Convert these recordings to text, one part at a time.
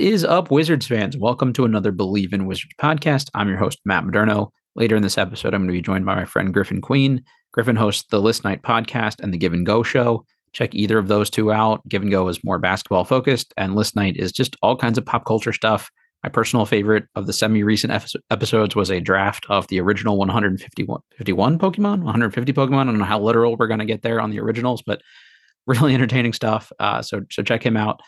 What is up, Wizards fans? Welcome to another Bleav in Wizards podcast. I'm your host, Matt Modderno. Later in this episode, I'm going to be joined by my friend Griffin Queen. Griffin hosts the List Night podcast and the Give and Go show. Check either of those two out. Give and Go is more basketball focused, and List Night is just all kinds of pop culture stuff. My personal favorite of the semi recent episodes was a draft of the original 151 51 Pokemon, 150 Pokemon. I don't know how literal we're going to get there on the originals, but really entertaining stuff. Uh, so, so check him out.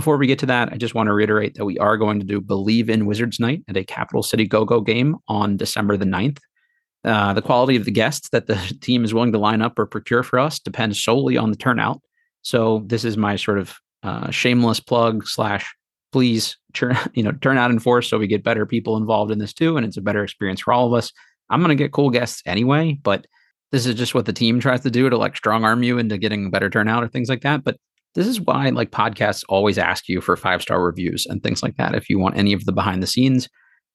Before we get to that, I just want to reiterate that we are going to do Bleav in Wizards Night at a Capital City Go Go game on December the 9th. Uh, the quality of the guests that the team is willing to line up or procure for us depends solely on the turnout. So this is my sort of uh, shameless plug slash please turn you know turn out in force so we get better people involved in this too, and it's a better experience for all of us. I'm gonna get cool guests anyway, but this is just what the team tries to do to like strong arm you into getting better turnout or things like that. But this is why like podcasts always ask you for five star reviews and things like that. If you want any of the behind the scenes,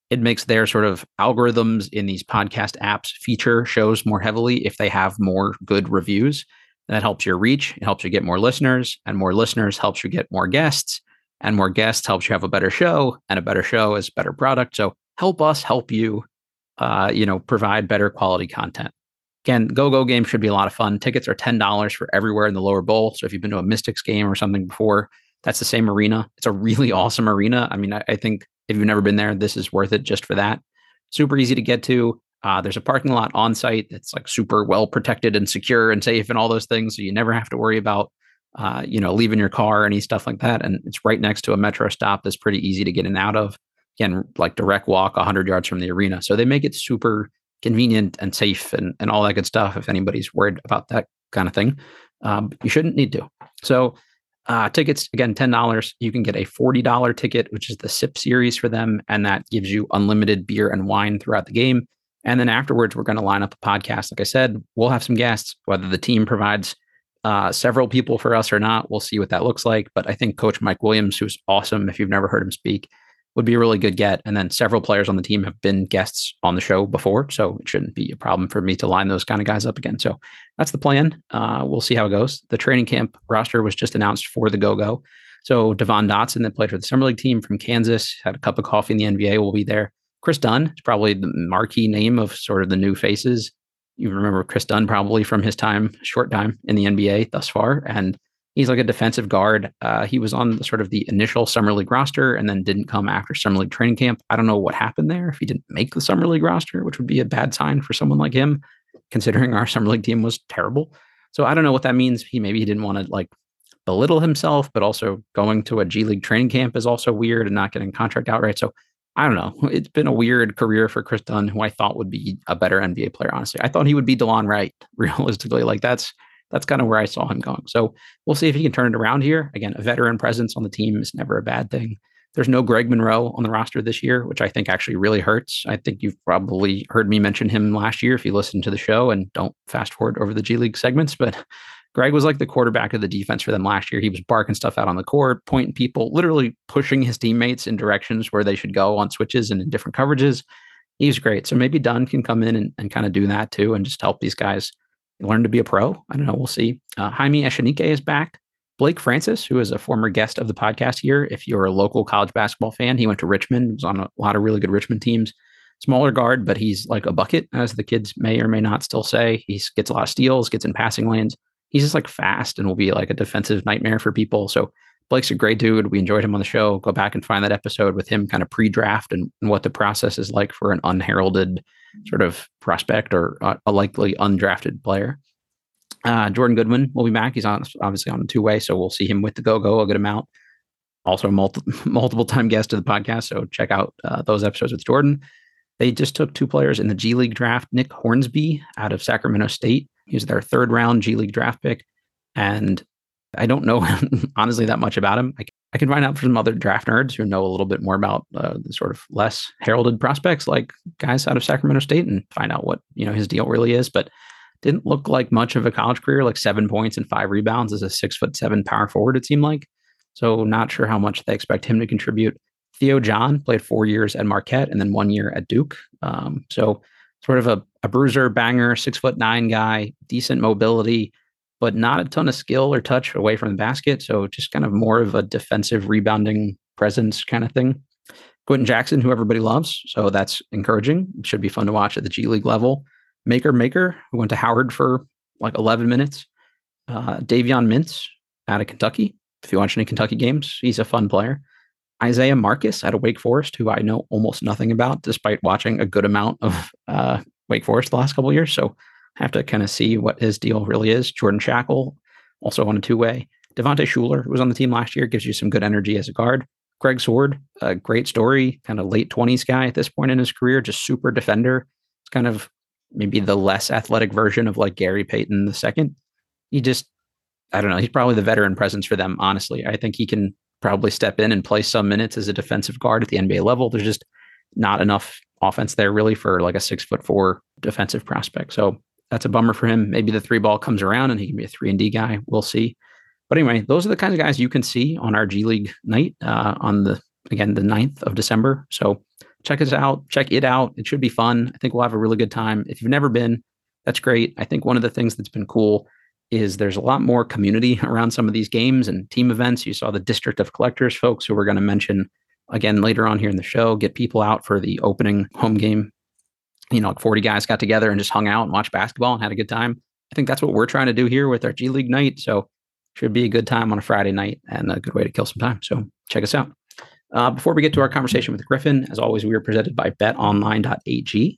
it makes their sort of algorithms in these podcast apps feature shows more heavily if they have more good reviews. That helps your reach. It helps you get more listeners, and more listeners helps you get more guests, and more guests helps you have a better show, and a better show is better product. So help us help you, uh, you know, provide better quality content. Again, Go Go game should be a lot of fun. Tickets are $10 for everywhere in the lower bowl. So if you've been to a Mystics game or something before, that's the same arena. It's a really awesome arena. I mean, I, I think if you've never been there, this is worth it just for that. Super easy to get to. Uh, there's a parking lot on site that's like super well protected and secure and safe and all those things. So you never have to worry about, uh, you know, leaving your car or any stuff like that. And it's right next to a metro stop that's pretty easy to get in and out of. Again, like direct walk 100 yards from the arena. So they make it super convenient and safe and, and all that good stuff if anybody's worried about that kind of thing. Um, you shouldn't need to. So uh, tickets again, ten dollars. You can get a forty dollar ticket, which is the SIP series for them, and that gives you unlimited beer and wine throughout the game. And then afterwards, we're going to line up a podcast. Like I said, we'll have some guests. Whether the team provides uh, several people for us or not, we'll see what that looks like. But I think Coach Mike Williams, who's awesome, if you've never heard him speak, would be a really good get. And then several players on the team have been guests on the show before, so it shouldn't be a problem for me to line those kind of guys up again. So that's the plan. Uh, we'll see how it goes. The training camp roster was just announced for the Go Go. So Devon Dotson, that played for the summer league team from Kansas, had a cup of coffee in the NBA, will be there. Kris Dunn is probably the marquee name of sort of the new faces. You remember Kris Dunn probably from his time, short time in the NBA thus far, and He's like a defensive guard. Uh, he was on sort of the initial summer league roster and then didn't come after summer league training camp. I don't know what happened there. If he didn't make the summer league roster, which would be a bad sign for someone like him, considering our summer league team was terrible. So I don't know what that means. He maybe he didn't want to like belittle himself, but also going to a G League training camp is also weird and not getting contract outright. So I don't know. It's been a weird career for Kris Dunn, who I thought would be a better NBA player. Honestly, I thought he would be Delon Wright. Realistically, like that's that's kind of where I saw him going. So we'll see if he can turn it around here. Again, a veteran presence on the team is never a bad thing. There's no Greg Monroe on the roster this year, which I think actually really hurts. I think you've probably heard me mention him last year if you listen to the show and don't fast forward over the G League segments. But Greg was like the quarterback of the defense for them last year. He was barking stuff out on the court, pointing people, literally pushing his teammates in directions where they should go on switches and in different coverages. He's great. So maybe Dunn can come in and, and kind of do that too and just help these guys learn to be a pro. I don't know. We'll see. Uh, Jaime Echenique is back. Blake Francis, who is a former guest of the podcast here, if you're a local college basketball fan, he went to Richmond, was on a lot of really good Richmond teams. smaller guard, but he's like a bucket, as the kids may or may not still say. He gets a lot of steals, gets in passing lanes. He's just like fast and will be like a defensive nightmare for people. So Blake's a great dude. We enjoyed him on the show. Go back and find that episode with him kind of pre-draft and, and what the process is like for an unheralded sort of prospect or uh, a likely undrafted player. Uh, Jordan Goodwin will be back. He's on obviously on two way, so we'll see him with the go go a good amount. Also, multi- multiple time guest of the podcast, so check out uh, those episodes with Jordan. They just took two players in the G League draft. Nick Hornsby out of Sacramento State. He was their third round G League draft pick, and I don't know honestly that much about him. I, I, can find out from other draft nerds who know a little bit more about uh, the sort of less heralded prospects, like guys out of Sacramento State, and find out what you know his deal really is. But didn't look like much of a college career, like seven points and five rebounds as a six foot seven power forward. It seemed like. So not sure how much they expect him to contribute. Theo John played four years at Marquette and then one year at Duke. Um, so sort of a, a bruiser, banger, six foot nine guy, decent mobility, but not a ton of skill or touch away from the basket. So just kind of more of a defensive rebounding presence kind of thing. Quentin Jackson, who everybody loves. So that's encouraging. Should be fun to watch at the G League level. Makur Maker, who went to Howard for like 11 minutes. Uh, Davion Mintz out of Kentucky. If you watch any Kentucky games, he's a fun player. Isaiah Mucius out of Wake Forest, who I know almost nothing about, despite watching a good amount of uh, Wake Forest the last couple years. So have to kind of see what his deal really is. Jordan Schakel, also on a two way. Devonte Shuler, who was on the team last year, gives you some good energy as a guard. Craig Sword, a great story, kind of late 20s guy at this point in his career, just super defender. It's kind of maybe the less athletic version of like Gary Payton the second. He just, I don't know, he's probably the veteran presence for them, honestly. I think he can probably step in and play some minutes as a defensive guard at the NBA level. There's just not enough offense there really for like a six foot four defensive prospect. So that's a bummer for him. Maybe the three ball comes around and he can be a three and D guy. We'll see. But anyway, those are the kinds of guys you can see on our G League night uh, on the again the 9th of December. So check us out, check it out. It should be fun. I think we'll have a really good time. If you've never been, that's great. I think one of the things that's been cool is there's a lot more community around some of these games and team events. You saw the District of Collectors folks who we're going to mention again later on here in the show, get people out for the opening home game. You know, like 40 guys got together and just hung out and watched basketball and had a good time. I think that's what we're trying to do here with our G League night. So should be a good time on a Friday night and a good way to kill some time. So check us out. Uh, before we get to our conversation with Griffin, as always, we are presented by betonline.ag.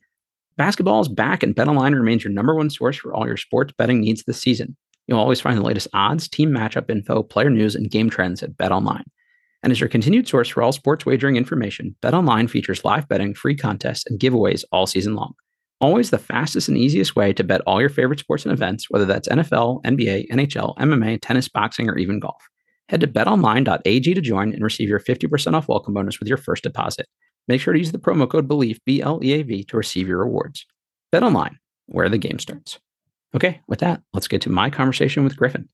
Basketball is back, and BetOnline remains your number one source for all your sports betting needs this season. You'll always find the latest odds, team matchup info, player news, and game trends at BetOnline. And as your continued source for all sports wagering information, BetOnline features live betting, free contests, and giveaways all season long. Always the fastest and easiest way to bet all your favorite sports and events, whether that's NFL, NBA, NHL, MMA, tennis, boxing, or even golf. Head to betonline.ag to join and receive your 50% off welcome bonus with your first deposit. Make sure to use the promo code BLEAV, B L E A V, to receive your rewards. Bet online, where the game starts. Okay, with that, let's get to my conversation with Griffin.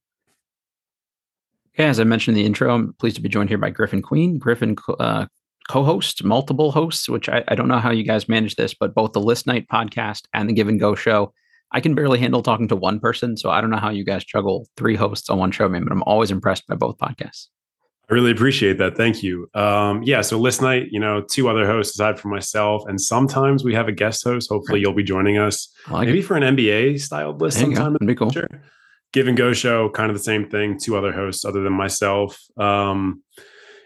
Okay, as I mentioned in the intro, I'm pleased to be joined here by Griffin Queen. Griffin uh, co hosts multiple hosts, which I, I, don't know how you guys manage this, but both the List Night podcast and the Give and Go show. I can barely handle talking to one person, so I don't know how you guys juggle three hosts on one show, man, but I'm always impressed by both podcasts. I really appreciate that. Thank you. Um, yeah, so list night, you know, two other hosts aside from myself, and sometimes we have a guest host. Hopefully, you'll be joining us, like maybe it. for an NBA styled list sometime. That'd be cool. Give and Go show, kind of the same thing. Two other hosts other than myself. Um,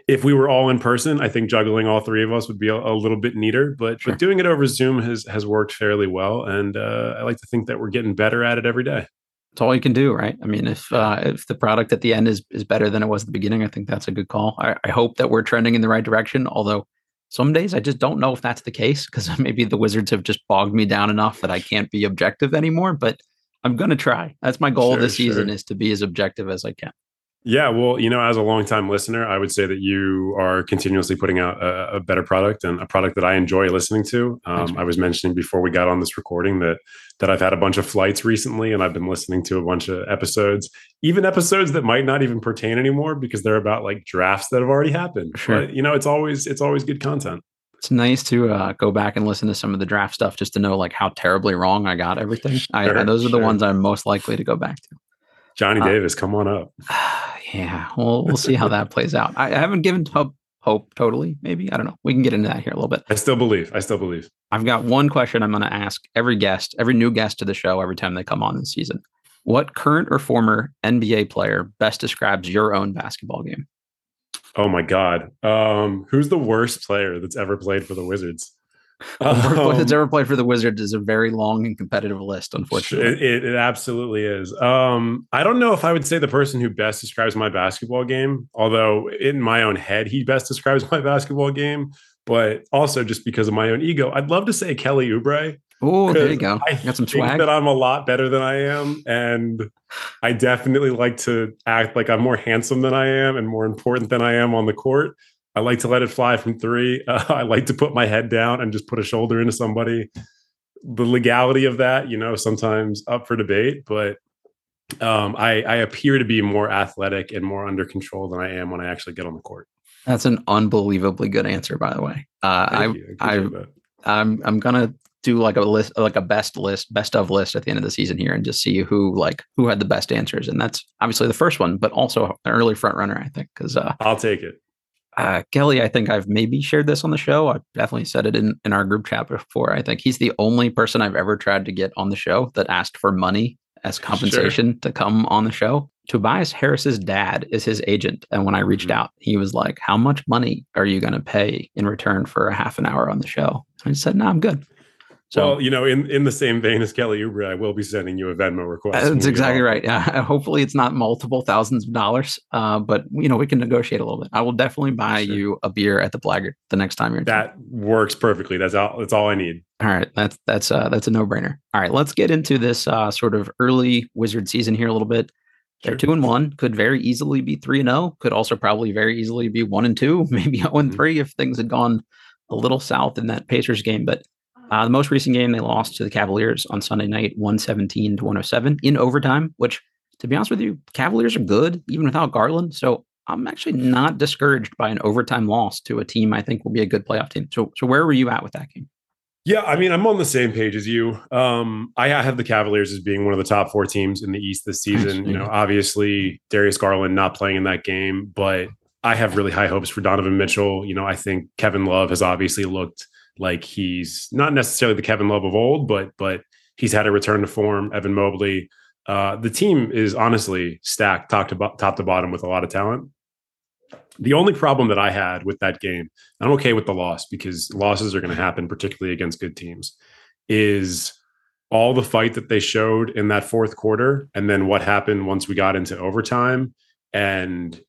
if we were all in person, I think juggling all three of us would be a, a little bit neater. But sure. but doing it over Zoom has has worked fairly well, and uh, I like to think that we're getting better at it every day. It's all you can do, right? I mean, if uh, if the product at the end is is better than it was at the beginning, I think that's a good call. I, I hope that we're trending in the right direction. Although some days I just don't know if that's the case because maybe the Wizards have just bogged me down enough that I can't be objective anymore. But I'm gonna try. That's my goal sure, this season is to be as objective as I can. Yeah, well, you know, as a longtime listener, I would say that you are continuously putting out a, a better product and a product that I enjoy listening to. Um, I was mentioning before we got on this recording that that I've had a bunch of flights recently, and I've been listening to a bunch of episodes, even episodes that might not even pertain anymore because they're about like drafts that have already happened. Sure. But, you know, it's always it's always good content. It's nice to uh, go back and listen to some of the draft stuff just to know like how terribly wrong I got everything. Sure, I, those are the ones I'm most likely to go back to. Johnny uh, Davis, come on up. Yeah, well, we'll see how that plays out. I, I haven't given up hope totally. Maybe I don't know. We can get into that here a little bit. I still believe. I still believe. I've got one question I'm going to ask every guest, every new guest to the show, every time they come on this season. What current or former NBA player best describes your own basketball game? Oh my God. Um, who's the worst player that's ever played for the Wizards? The worst player that's ever played for the Wizards is a very long and competitive list, unfortunately. It, it, it absolutely is. Um, I don't know if I would say the person who best describes my basketball game, although in my own head, he best describes my basketball game. But also just because of my own ego, I'd love to say Kelly Oubre. Oh, there you go. I got some think swag. that I'm a lot better than I am, and I definitely like to act like I'm more handsome than I am and more important than I am on the court. I like to let it fly from three. Uh, I like to put my head down and just put a shoulder into somebody. The legality of that, you know, sometimes up for debate, but um, I, I appear to be more athletic and more under control than I am when I actually get on the court. That's an unbelievably good answer, by the way. Uh. I I. I'm, I'm gonna do like a list, like a best list, best of list at the end of the season here, and just see who like who had the best answers. And that's obviously the first one, but also an early front runner, I think, because uh, I'll take it. uh, Kelly, I think I've maybe shared this on the show. I've definitely said it in, in our group chat before. I think he's the only person I've ever tried to get on the show that asked for money as compensation to come on the show. Tobias Harris's dad is his agent. And when I reached Mhm. out, he was like, How much money are you going to pay in return for a half an hour on the show? I said, No, I'm good. So well, you know, in, in the same vein as Kelly Oubre, I will be sending you a Venmo request. that's exactly right. Yeah. Hopefully it's not multiple thousands of dollars. Uh, but you know, we can negotiate a little bit. I will definitely buy Sure. you a beer at the Blaggard the next time you're. That works perfectly. That's all. That's all I need. All right, that's that's uh that's a no-brainer. All right, let's get into this uh sort of early wizard season here a little bit. They're Sure. two and one, could very easily be three and zero, could also probably very easily be one and two, maybe zero and Mhm. three if things had gone a little south in that Pacers game. But uh, the most recent game they lost to the Cavaliers on Sunday night, one seventeen to one hundred seven in overtime. Which, to be honest with you, Cavaliers are good even without Garland. So I'm actually not discouraged by an overtime loss to a team I think will be a good playoff team. So so where were you at with that game? Yeah, I mean, I'm on the same page as you. Um, I have the Cavaliers as being one of the top four teams in the East this season. You know, obviously Darius Garland not playing in that game, but I have really high hopes for Donovan Mitchell. You know, I think Kevin Love has obviously looked like he's not necessarily the Kevin Love of old, but but he's had a return to form. Evan Mobley. Uh, the team is honestly stacked top to bo- top to bottom with a lot of talent. The only problem that I had with that game, I'm okay with the loss because losses are going to happen, particularly against good teams, is all the fight that they showed in that fourth quarter and then what happened once we got into overtime and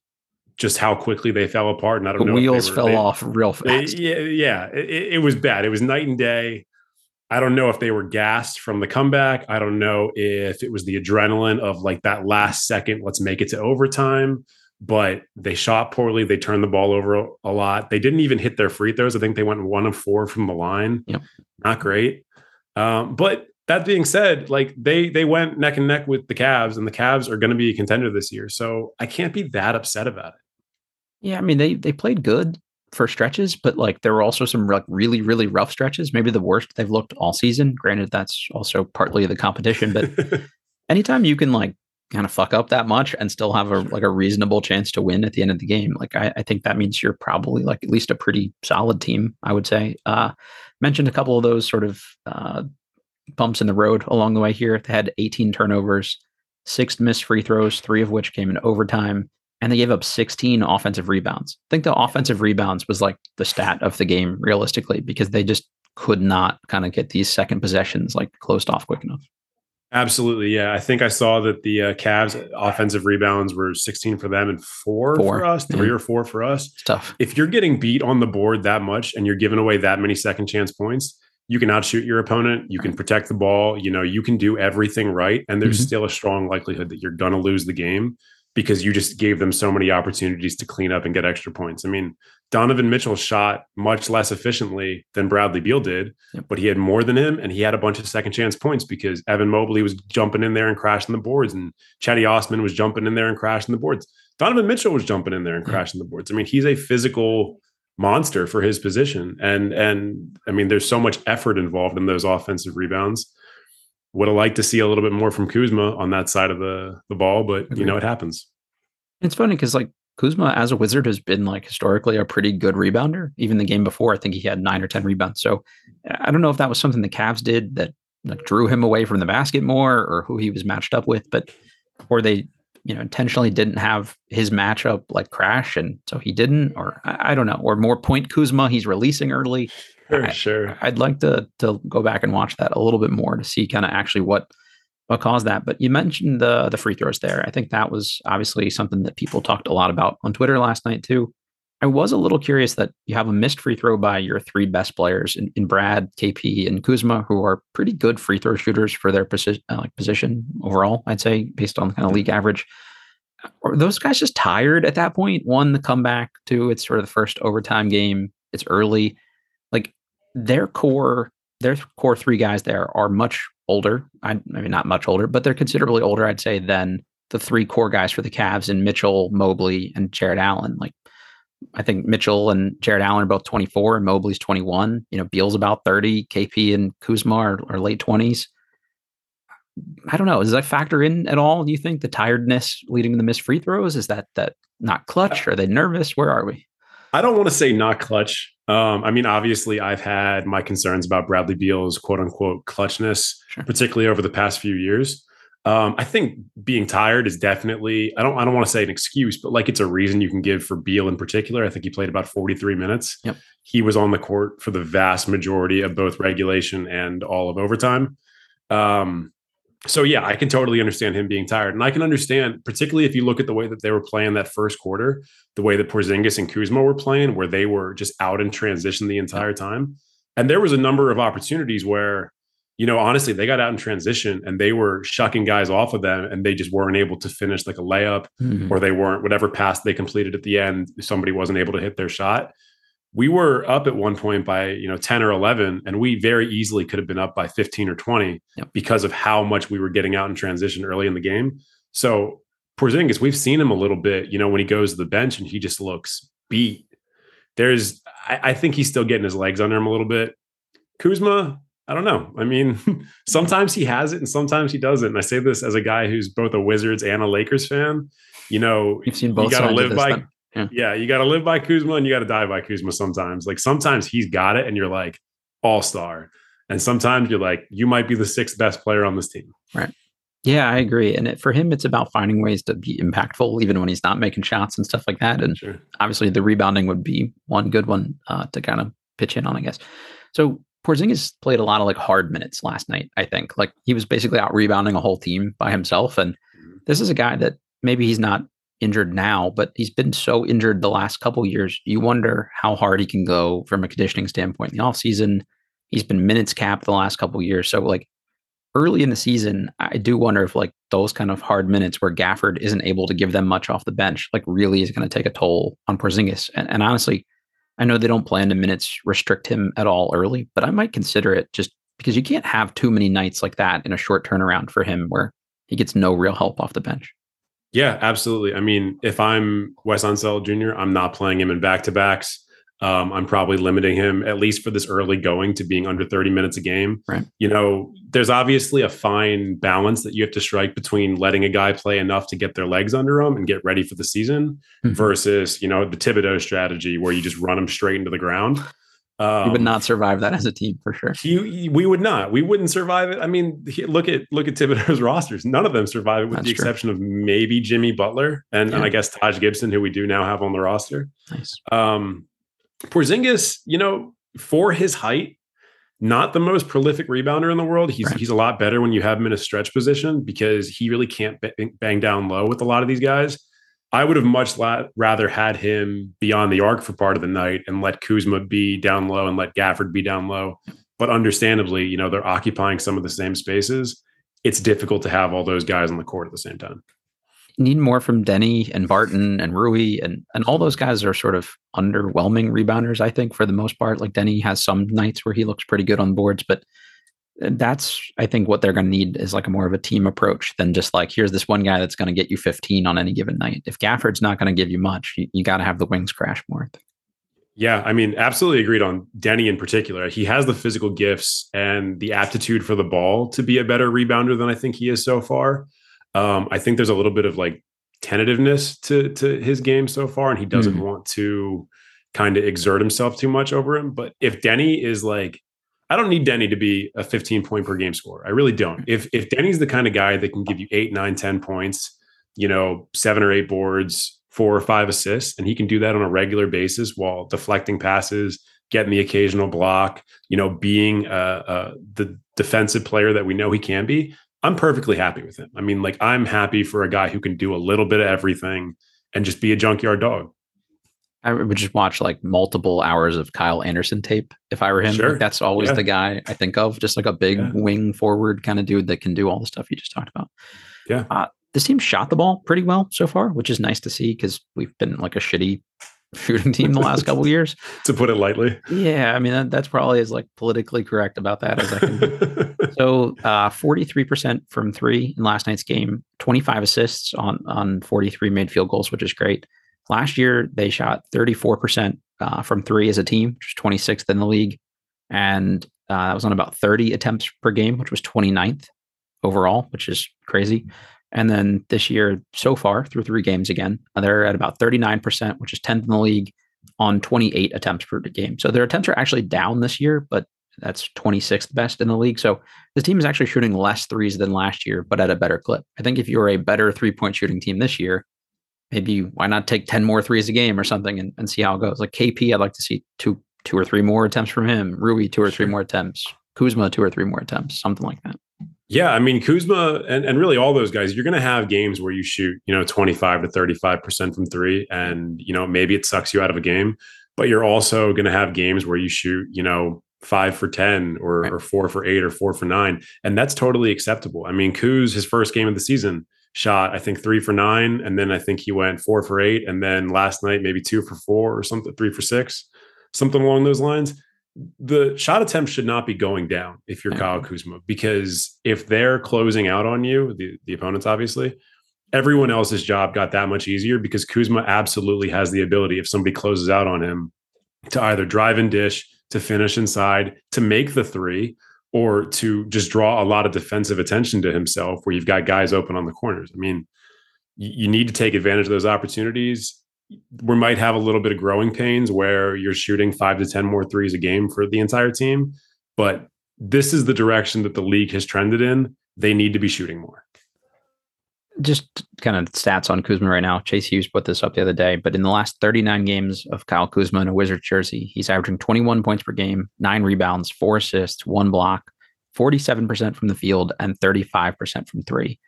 just how quickly they fell apart. And I don't The know. wheels were- fell they- off real they- fast. yeah, yeah, it, it was bad. It was night and day. I don't know if they were gassed from the comeback. I don't know if it was the adrenaline of like that last second, let's make it to overtime. But they shot poorly. They turned the ball over a, a lot. They didn't even hit their free throws. I think they went one of four from the line. Yep. Not great. Um, but that being said, like they they went neck and neck with the Cavs, and the Cavs are going to be a contender this year. So I can't be that upset about it. Yeah, I mean they they played good for stretches, but like there were also some like really really rough stretches. Maybe the worst they've looked all season. Granted, that's also partly the competition, but anytime you can like kind of fuck up that much and still have a like a reasonable chance to win at the end of the game, like I, I think that means you're probably like at least a pretty solid team. I would say. Uh, mentioned a couple of those sort of uh, bumps in the road along the way here. They had 18 turnovers, six missed free throws, three of which came in overtime and they gave up 16 offensive rebounds. I think the offensive rebounds was like the stat of the game realistically because they just could not kind of get these second possessions like closed off quick enough. Absolutely, yeah. I think I saw that the uh, Cavs offensive rebounds were 16 for them and four, Four, for us, three yeah. or four for us. It's tough. If you're getting beat on the board that much and you're giving away that many second chance points, you can outshoot your opponent. You can protect the ball. You know, you can do everything right, and there's Mhm. still a strong likelihood that you're going to lose the game because you just gave them so many opportunities to clean up and get extra points. I mean, Donovan Mitchell shot much less efficiently than Bradley Beal did, Yep. but he had more than him and he had a bunch of second chance points because Evan Mobley was jumping in there and crashing the boards and Cedi Osman was jumping in there and crashing the boards. Donovan Mitchell was jumping in there and crashing the boards. I mean, he's a physical monster for his position. And and I mean, there's so much effort involved in those offensive rebounds. Would have liked to see a little bit more from Kuzma on that side of the the ball, but you know it happens. It's funny because like Kuzma as a wizard has been like historically a pretty good rebounder. Even the game before, I think he had nine or 10 rebounds. So I don't know if that was something the Cavs did that like drew him away from the basket more or who he was matched up with, but or they, you know, intentionally didn't have his matchup like crash. And so he didn't, or I, I don't know, or more point Kuzma, he's releasing early. Sure, I, sure. I'd like to to go back and watch that a little bit more to see kind of actually what what caused that. But you mentioned the the free throws there. I think that was obviously something that people talked a lot about on Twitter last night too. I was a little curious that you have a missed free throw by your three best players in, in Brad, KP, and Kuzma, who are pretty good free throw shooters for their position, uh, like position overall. I'd say based on kind of league average. Are those guys just tired at that point? One, the comeback. Two, it's sort of the first overtime game. It's early. Their core, their core three guys there are much older. I, I mean, not much older, but they're considerably older, I'd say, than the three core guys for the Cavs and Mitchell, Mobley, and Jarrett Allen. Like I think Mitchell and Jarrett Allen are both 24 and Mobley's 21. You know, Beal's about 30. KP and Kuzma are, are late 20s. I don't know. Does that factor in at all? Do you think the tiredness leading to the missed free throws? Is that that not clutch? Are they nervous? Where are we? I don't want to say not clutch. Um, I mean, obviously, I've had my concerns about Bradley Beal's quote unquote clutchness, sure. particularly over the past few years. Um, I think being tired is definitely I don't I don't want to say an excuse, but like it's a reason you can give for Beal in particular. I think he played about 43 minutes. Yep. He was on the court for the vast majority of both regulation and all of overtime. Um, so yeah, I can totally understand him being tired, and I can understand, particularly if you look at the way that they were playing that first quarter, the way that Porzingis and Kuzma were playing, where they were just out in transition the entire time, and there was a number of opportunities where, you know, honestly, they got out in transition and they were shucking guys off of them, and they just weren't able to finish like a layup, mm-hmm. or they weren't whatever pass they completed at the end, somebody wasn't able to hit their shot we were up at one point by you know 10 or 11 and we very easily could have been up by 15 or 20 yep. because of how much we were getting out in transition early in the game. So Porzingis we've seen him a little bit you know when he goes to the bench and he just looks beat. There's I, I think he's still getting his legs under him a little bit. Kuzma I don't know. I mean sometimes he has it and sometimes he doesn't. And I say this as a guy who's both a Wizards and a Lakers fan. You know you've seen both you got to live by then yeah, yeah you got to live by Kuzma and you got to die by Kuzma sometimes. Like sometimes he's got it and you're like all star. And sometimes you're like, you might be the sixth best player on this team. Right. Yeah, I agree. And it, for him, it's about finding ways to be impactful, even when he's not making shots and stuff like that. And sure. obviously, the rebounding would be one good one uh, to kind of pitch in on, I guess. So Porzingis played a lot of like hard minutes last night. I think like he was basically out rebounding a whole team by himself. And mm-hmm. this is a guy that maybe he's not injured now, but he's been so injured the last couple years. You wonder how hard he can go from a conditioning standpoint in the offseason. He's been minutes capped the last couple years. So like early in the season, I do wonder if like those kind of hard minutes where Gafford isn't able to give them much off the bench, like really is going to take a toll on Porzingis. And, and honestly, I know they don't plan to minutes restrict him at all early, but I might consider it just because you can't have too many nights like that in a short turnaround for him where he gets no real help off the bench. Yeah, absolutely. I mean, if I'm Wes Unseld Jr., I'm not playing him in back to backs. Um, I'm probably limiting him at least for this early going to being under 30 minutes a game. Right. You know, there's obviously a fine balance that you have to strike between letting a guy play enough to get their legs under them and get ready for the season mm-hmm. versus, you know, the Thibodeau strategy where you just run them straight into the ground. Um, you would not survive that as a team for sure. He, we would not. We wouldn't survive it. I mean, he, look at look at Thibodeau's rosters. None of them survive it, with That's the true. exception of maybe Jimmy Butler and, yeah. and, I guess Taj Gibson, who we do now have on the roster. Nice. Um, Porzingis, you know, for his height, not the most prolific rebounder in the world. He's right. he's a lot better when you have him in a stretch position because he really can't bang down low with a lot of these guys. I would have much la- rather had him be on the arc for part of the night and let Kuzma be down low and let Gafford be down low. But understandably, you know, they're occupying some of the same spaces. It's difficult to have all those guys on the court at the same time. need more from Deni and Barton and Rui and and all those guys are sort of underwhelming rebounders, I think, for the most part. Like Deni has some nights where he looks pretty good on boards, but that's I think what they're going to need is like a more of a team approach than just like here's this one guy that's going to get you 15 on any given night. If Gafford's not going to give you much, you, you got to have the wings crash more. Yeah, I mean, absolutely agreed on Deni in particular. He has the physical gifts and the aptitude for the ball to be a better rebounder than I think he is so far. Um, I think there's a little bit of like tentativeness to to his game so far, and he doesn't mm. want to kind of exert himself too much over him. But if Deni is like, I don't need Deni to be a 15 point per game scorer. I really don't. If if Deni's the kind of guy that can give you eight, nine, 10 points, you know, seven or eight boards, four or five assists, and he can do that on a regular basis while deflecting passes, getting the occasional block, you know, being uh, uh, the defensive player that we know he can be. I'm perfectly happy with him. I mean, like I'm happy for a guy who can do a little bit of everything and just be a junkyard dog. I would just watch like multiple hours of Kyle Anderson tape if I were him. Sure. Like that's always yeah. the guy I think of, just like a big yeah. wing forward kind of dude that can do all the stuff you just talked about. Yeah. Uh, this team shot the ball pretty well so far, which is nice to see because we've been like a shitty shooting team the last couple years. to put it lightly. Yeah, I mean that, that's probably as like politically correct about that as I can. so, uh, forty-three percent from three in last night's game, twenty-five assists on on forty-three made field goals, which is great. Last year they shot thirty-four percent uh, from three as a team, which is twenty-sixth in the league, and uh, that was on about thirty attempts per game, which was 29th overall, which is crazy. And then this year, so far through three games again, they're at about 39%, which is 10th in the league on 28 attempts per game. So their attempts are actually down this year, but that's 26th best in the league. So this team is actually shooting less threes than last year, but at a better clip. I think if you're a better three point shooting team this year, maybe why not take 10 more threes a game or something and, and see how it goes? Like KP, I'd like to see two two or three more attempts from him. Rui, two or three more attempts. Kuzma, two or three more attempts, something like that. Yeah, I mean Kuzma and, and really all those guys, you're gonna have games where you shoot, you know, 25 to 35% from three. And, you know, maybe it sucks you out of a game, but you're also gonna have games where you shoot, you know, five for 10 or, right. or four for eight or four for nine. And that's totally acceptable. I mean, Kuz, his first game of the season, shot, I think three for nine. And then I think he went four for eight. And then last night, maybe two for four or something, three for six, something along those lines the shot attempt should not be going down if you're Kyle Kuzma because if they're closing out on you, the, the opponents obviously, everyone else's job got that much easier because Kuzma absolutely has the ability if somebody closes out on him to either drive and dish, to finish inside, to make the three, or to just draw a lot of defensive attention to himself where you've got guys open on the corners. I mean, you need to take advantage of those opportunities we might have a little bit of growing pains where you're shooting five to 10 more threes a game for the entire team. But this is the direction that the league has trended in. They need to be shooting more. Just kind of stats on Kuzma right now. Chase Hughes put this up the other day, but in the last 39 games of Kyle Kuzma in a Wizard jersey, he's averaging 21 points per game, nine rebounds, four assists, one block, 47% from the field, and 35% from three.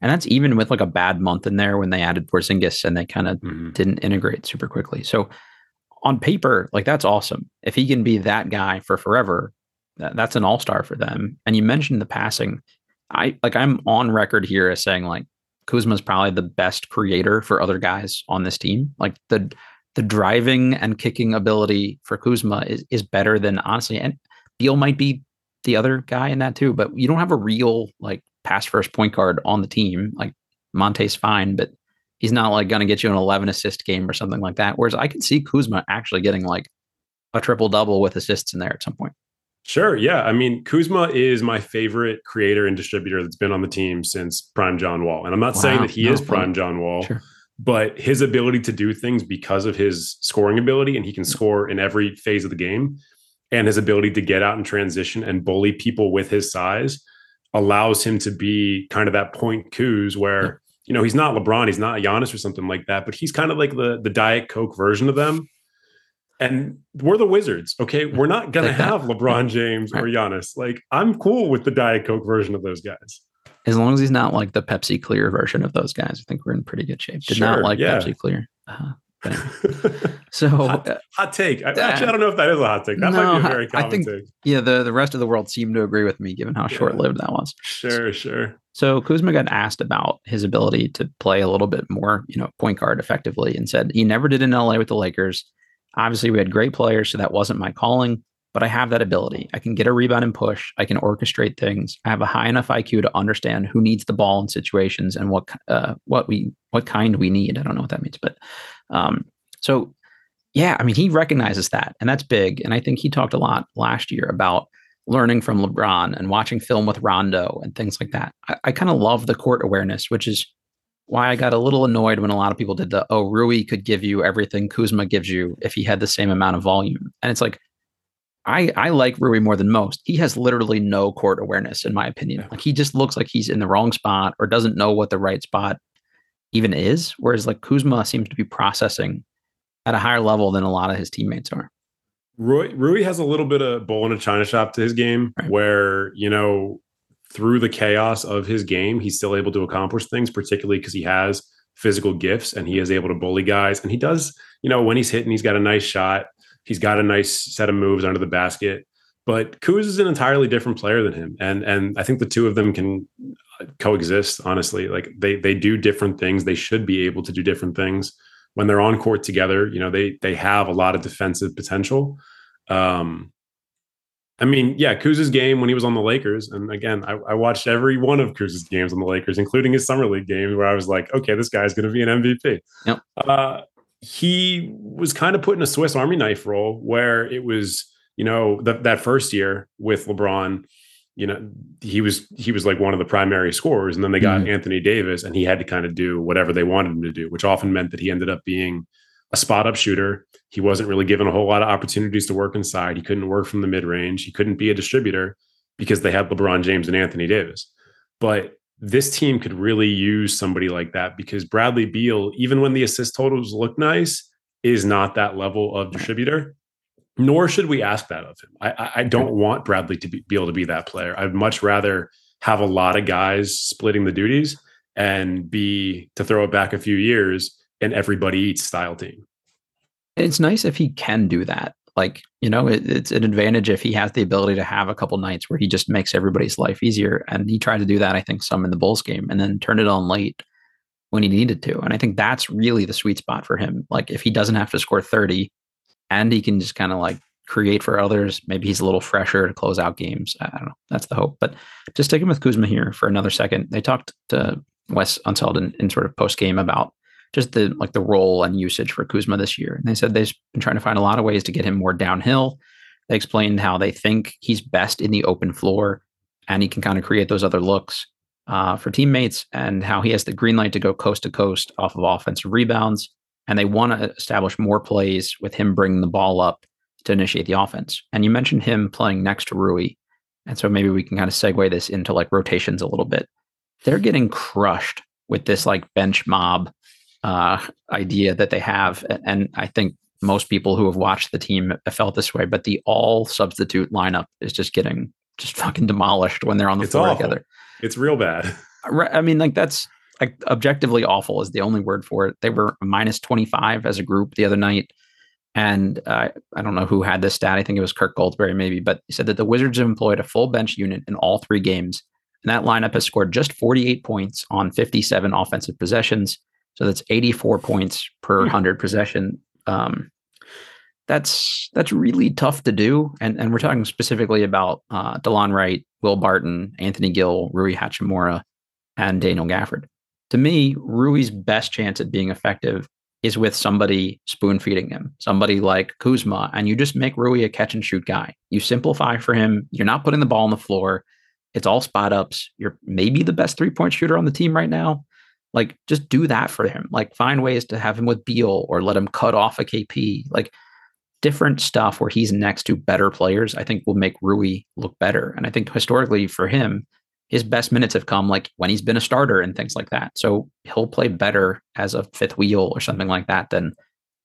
And that's even with like a bad month in there when they added Porzingis and they kind of mm-hmm. didn't integrate super quickly. So on paper, like that's awesome. If he can be that guy for forever, that, that's an all star for them. And you mentioned the passing. I like I'm on record here as saying like Kuzma's probably the best creator for other guys on this team. Like the the driving and kicking ability for Kuzma is, is better than honestly, and Beal might be the other guy in that too, but you don't have a real like pass first point guard on the team. Like Monte's fine, but he's not like going to get you an 11 assist game or something like that. Whereas I can see Kuzma actually getting like a triple double with assists in there at some point. Sure. Yeah. I mean, Kuzma is my favorite creator and distributor that's been on the team since Prime John Wall. And I'm not wow. saying that he no, is Prime John Wall, sure. but his ability to do things because of his scoring ability, and he can score in every phase of the game, and his ability to get out and transition and bully people with his size allows him to be kind of that point Kuz where, you know, he's not LeBron, he's not Giannis or something like that, but he's kind of like the the Diet Coke version of them. And we're the Wizards, okay? We're not gonna have LeBron James or Giannis. Like, I'm cool with the Diet Coke version of those guys. As long as he's not like the Pepsi Clear version of those guys, I think we're in pretty good shape. Did sure, not like yeah. Pepsi Clear. Uh-huh. so hot, uh, hot take. I, actually, I don't know if that is a hot take. That no, might be a very common I think, take. Yeah, the, the rest of the world seemed to agree with me, given how yeah. short lived that was. Sure, sure. So Kuzma got asked about his ability to play a little bit more, you know, point guard effectively, and said he never did in LA with the Lakers. Obviously, we had great players, so that wasn't my calling but I have that ability. I can get a rebound and push. I can orchestrate things. I have a high enough IQ to understand who needs the ball in situations and what uh, what we what kind we need. I don't know what that means, but um, so yeah, I mean he recognizes that, and that's big. And I think he talked a lot last year about learning from LeBron and watching film with Rondo and things like that. I, I kind of love the court awareness, which is why I got a little annoyed when a lot of people did the oh Rui could give you everything Kuzma gives you if he had the same amount of volume. And it's like I I like Rui more than most. He has literally no court awareness in my opinion. Like he just looks like he's in the wrong spot or doesn't know what the right spot even is. Whereas like Kuzma seems to be processing at a higher level than a lot of his teammates are. Rui, Rui has a little bit of bull in a china shop to his game right. where, you know, through the chaos of his game, he's still able to accomplish things, particularly because he has physical gifts and he is able to bully guys. And he does, you know, when he's hitting, he's got a nice shot. He's got a nice set of moves under the basket. But Kuz is an entirely different player than him. And and I think the two of them can coexist, honestly. Like they they do different things. They should be able to do different things. When they're on court together, you know, they they have a lot of defensive potential. Um, I mean, yeah, Kuz's game when he was on the Lakers, and again, I, I, watched every one of Kuz's games on the Lakers, including his summer league games, where I was like, okay, this guy's going to be an MVP. Yep. Uh, he was kind of put in a Swiss Army knife role where it was, you know, the, that first year with LeBron, you know, he was he was like one of the primary scorers, and then they got mm-hmm. Anthony Davis, and he had to kind of do whatever they wanted him to do, which often meant that he ended up being a spot up shooter. He wasn't really given a whole lot of opportunities to work inside. He couldn't work from the mid range. He couldn't be a distributor because they had LeBron James and Anthony Davis. But this team could really use somebody like that because Bradley Beal, even when the assist totals look nice, is not that level of distributor. Nor should we ask that of him. I, I don't want Bradley to be, be able to be that player. I'd much rather have a lot of guys splitting the duties and be to throw it back a few years an everybody eats style team. It's nice if he can do that. Like, you know, it, it's an advantage if he has the ability to have a couple nights where he just makes everybody's life easier. And he tried to do that, I think, some in the Bulls game and then turned it on late when he needed to. And I think that's really the sweet spot for him. Like, if he doesn't have to score 30 and he can just kind of like create for others, maybe he's a little fresher to close out games. I don't know. That's the hope. But just sticking with Kuzma here for another second, they talked to Wes Unseld in, in sort of post game about just the like the role and usage for Kuzma this year. And they said they've been trying to find a lot of ways to get him more downhill. They explained how they think he's best in the open floor and he can kind of create those other looks uh, for teammates and how he has the green light to go coast to coast off of offensive rebounds. And they want to establish more plays with him bringing the ball up to initiate the offense. And you mentioned him playing next to Rui. And so maybe we can kind of segue this into like rotations a little bit. They're getting crushed with this like bench mob uh, idea that they have. And I think most people who have watched the team have felt this way, but the all substitute lineup is just getting just fucking demolished when they're on the it's floor awful. together. It's real bad. I mean, like that's like objectively awful is the only word for it. They were minus 25 as a group the other night. And uh, I don't know who had this stat. I think it was Kirk Goldsberry, maybe, but he said that the Wizards have employed a full bench unit in all three games. And that lineup has scored just 48 points on 57 offensive possessions. So that's 84 points per 100 hmm. possession. Um, that's that's really tough to do. And and we're talking specifically about uh, Delon Wright, Will Barton, Anthony Gill, Rui Hachimura, and Daniel Gafford. To me, Rui's best chance at being effective is with somebody spoon feeding him, somebody like Kuzma, and you just make Rui a catch and shoot guy. You simplify for him. You're not putting the ball on the floor. It's all spot ups. You're maybe the best three point shooter on the team right now. Like, just do that for him. Like, find ways to have him with Beal or let him cut off a KP. Like, different stuff where he's next to better players, I think will make Rui look better. And I think historically for him, his best minutes have come like when he's been a starter and things like that. So he'll play better as a fifth wheel or something like that than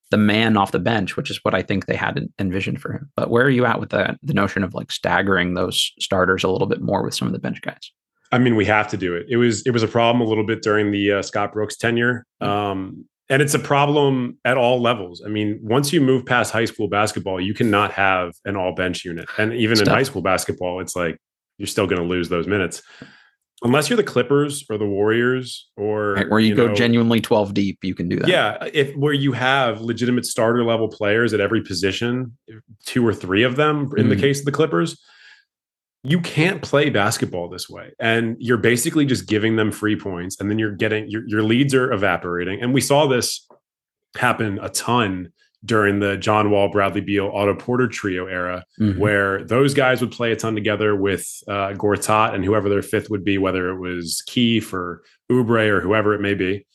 the man off the bench, which is what I think they had envisioned for him. But where are you at with the the notion of like staggering those starters a little bit more with some of the bench guys? I mean, we have to do it. It was it was a problem a little bit during the uh, Scott Brooks tenure, mm-hmm. um, and it's a problem at all levels. I mean, once you move past high school basketball, you cannot have an all bench unit, and even Stuff. in high school basketball, it's like you're still going to lose those minutes unless you're the Clippers or the Warriors or right, where you, you go know, genuinely 12 deep, you can do that. Yeah, if where you have legitimate starter level players at every position, two or three of them in mm. the case of the Clippers, you can't play basketball this way and you're basically just giving them free points and then you're getting your, your leads are evaporating and we saw this happen a ton during the john wall bradley beal otto porter trio era mm-hmm. where those guys would play a ton together with uh, gortat and whoever their fifth would be whether it was keith or Oubre or whoever it may be.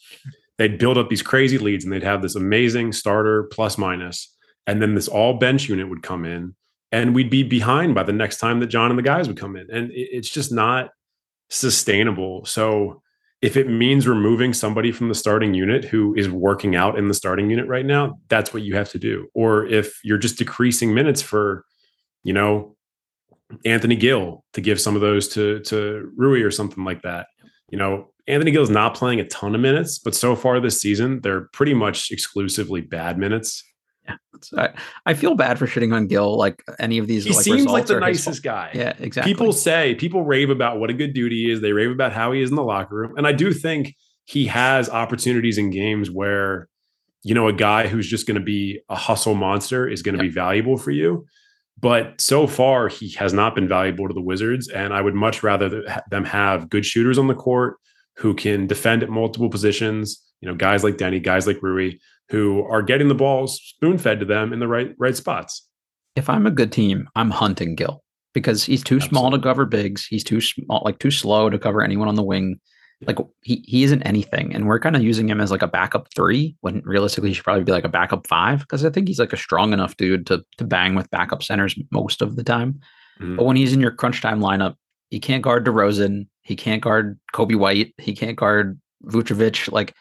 They'd build up these crazy leads and they'd have this amazing starter plus. And then this all bench unit would come in and we'd be behind by the next time that John and the guys would come in. And it's just not sustainable. So if it means removing somebody from the starting unit who is working out in the starting unit right now, that's what you have to do. Or if you're just decreasing minutes for, you know, Anthony Gill to give some of those to to Rui or something like that. You know, Anthony Gill is not playing a ton of minutes, but so far this season, they're pretty much exclusively bad minutes. Yeah, I, I feel bad for shitting on Gill. Like any of these, he like, seems like the nicest guy. Yeah, exactly. People say people rave about what a good dude he is. They rave about how he is in the locker room, and I do think he has opportunities in games where, you know, a guy who's just going to be a hustle monster is going to be valuable for you. But so far, he has not been valuable to the Wizards. And I would much rather them have good shooters on the court who can defend at multiple positions. You know, guys like Deni, guys like Rui, who are getting the ball spoon fed to them in the right right spots. If I'm a good team, I'm hunting Gill because he's too Absolutely. small to cover bigs. He's too small, like too slow to cover anyone on the wing. Like he he isn't anything, and we're kind of using him as like a backup three when realistically he should probably be like a backup five because I think he's like a strong enough dude to to bang with backup centers most of the time. Mm-hmm. But when he's in your crunch time lineup, he can't guard DeRozan, he can't guard Coby White, he can't guard Vucevic. Like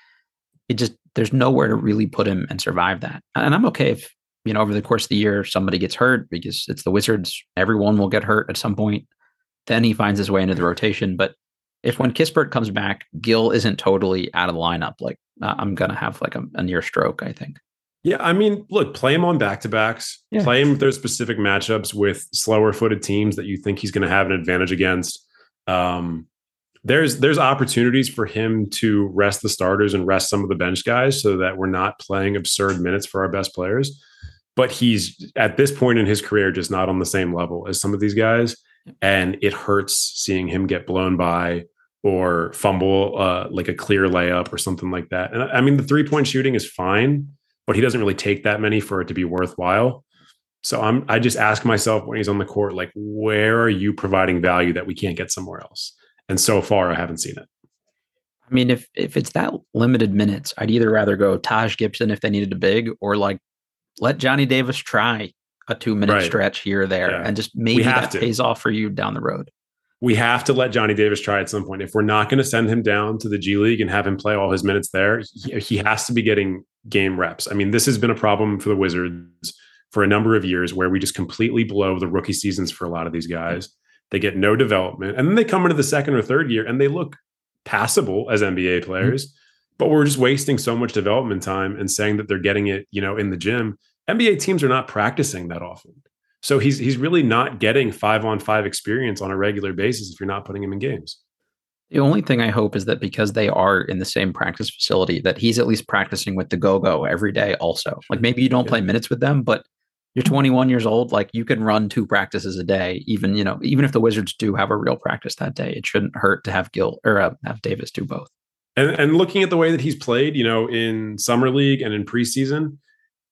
it just there's nowhere to really put him and survive that. And I'm okay if you know over the course of the year somebody gets hurt because it's the Wizards. Everyone will get hurt at some point. Then he finds his way into the rotation, but if when Kispert comes back, Gill isn't totally out of the lineup, like uh, I'm gonna have like a, a, near stroke. I think. Yeah, I mean, look, play him on back to backs. Yeah. Play him with those specific matchups with slower footed teams that you think he's going to have an advantage against. Um, there's there's opportunities for him to rest the starters and rest some of the bench guys so that we're not playing absurd minutes for our best players. But he's at this point in his career just not on the same level as some of these guys and it hurts seeing him get blown by or fumble uh, like a clear layup or something like that. And I mean, the three point shooting is fine, but he doesn't really take that many for it to be worthwhile. So I'm I just ask myself when he's on the court, like, where are you providing value that we can't get somewhere else? And so far, I haven't seen it. I mean, if if it's that limited minutes, I'd either rather go Taj Gibson if they needed a big, or like let Johnny Davis try a two minute right. stretch here or there, yeah. and just maybe that to. pays off for you down the road. We have to let Johnny Davis try at some point. If we're not going to send him down to the G League and have him play all his minutes there, he, he has to be getting game reps. I mean, this has been a problem for the Wizards for a number of years where we just completely blow the rookie seasons for a lot of these guys. They get no development. And then they come into the second or third year and they look passable as NBA players, mm-hmm. but we're just wasting so much development time and saying that they're getting it, you know, in the gym NBA teams are not practicing that often. So he's he's really not getting five on five experience on a regular basis if you're not putting him in games. The only thing I hope is that because they are in the same practice facility, that he's at least practicing with the go go every day. Also, like maybe you don't yeah. play minutes with them, but you're 21 years old. Like you can run two practices a day. Even you know, even if the Wizards do have a real practice that day, it shouldn't hurt to have gill or uh, have Davis do both. And, and looking at the way that he's played, you know, in summer league and in preseason,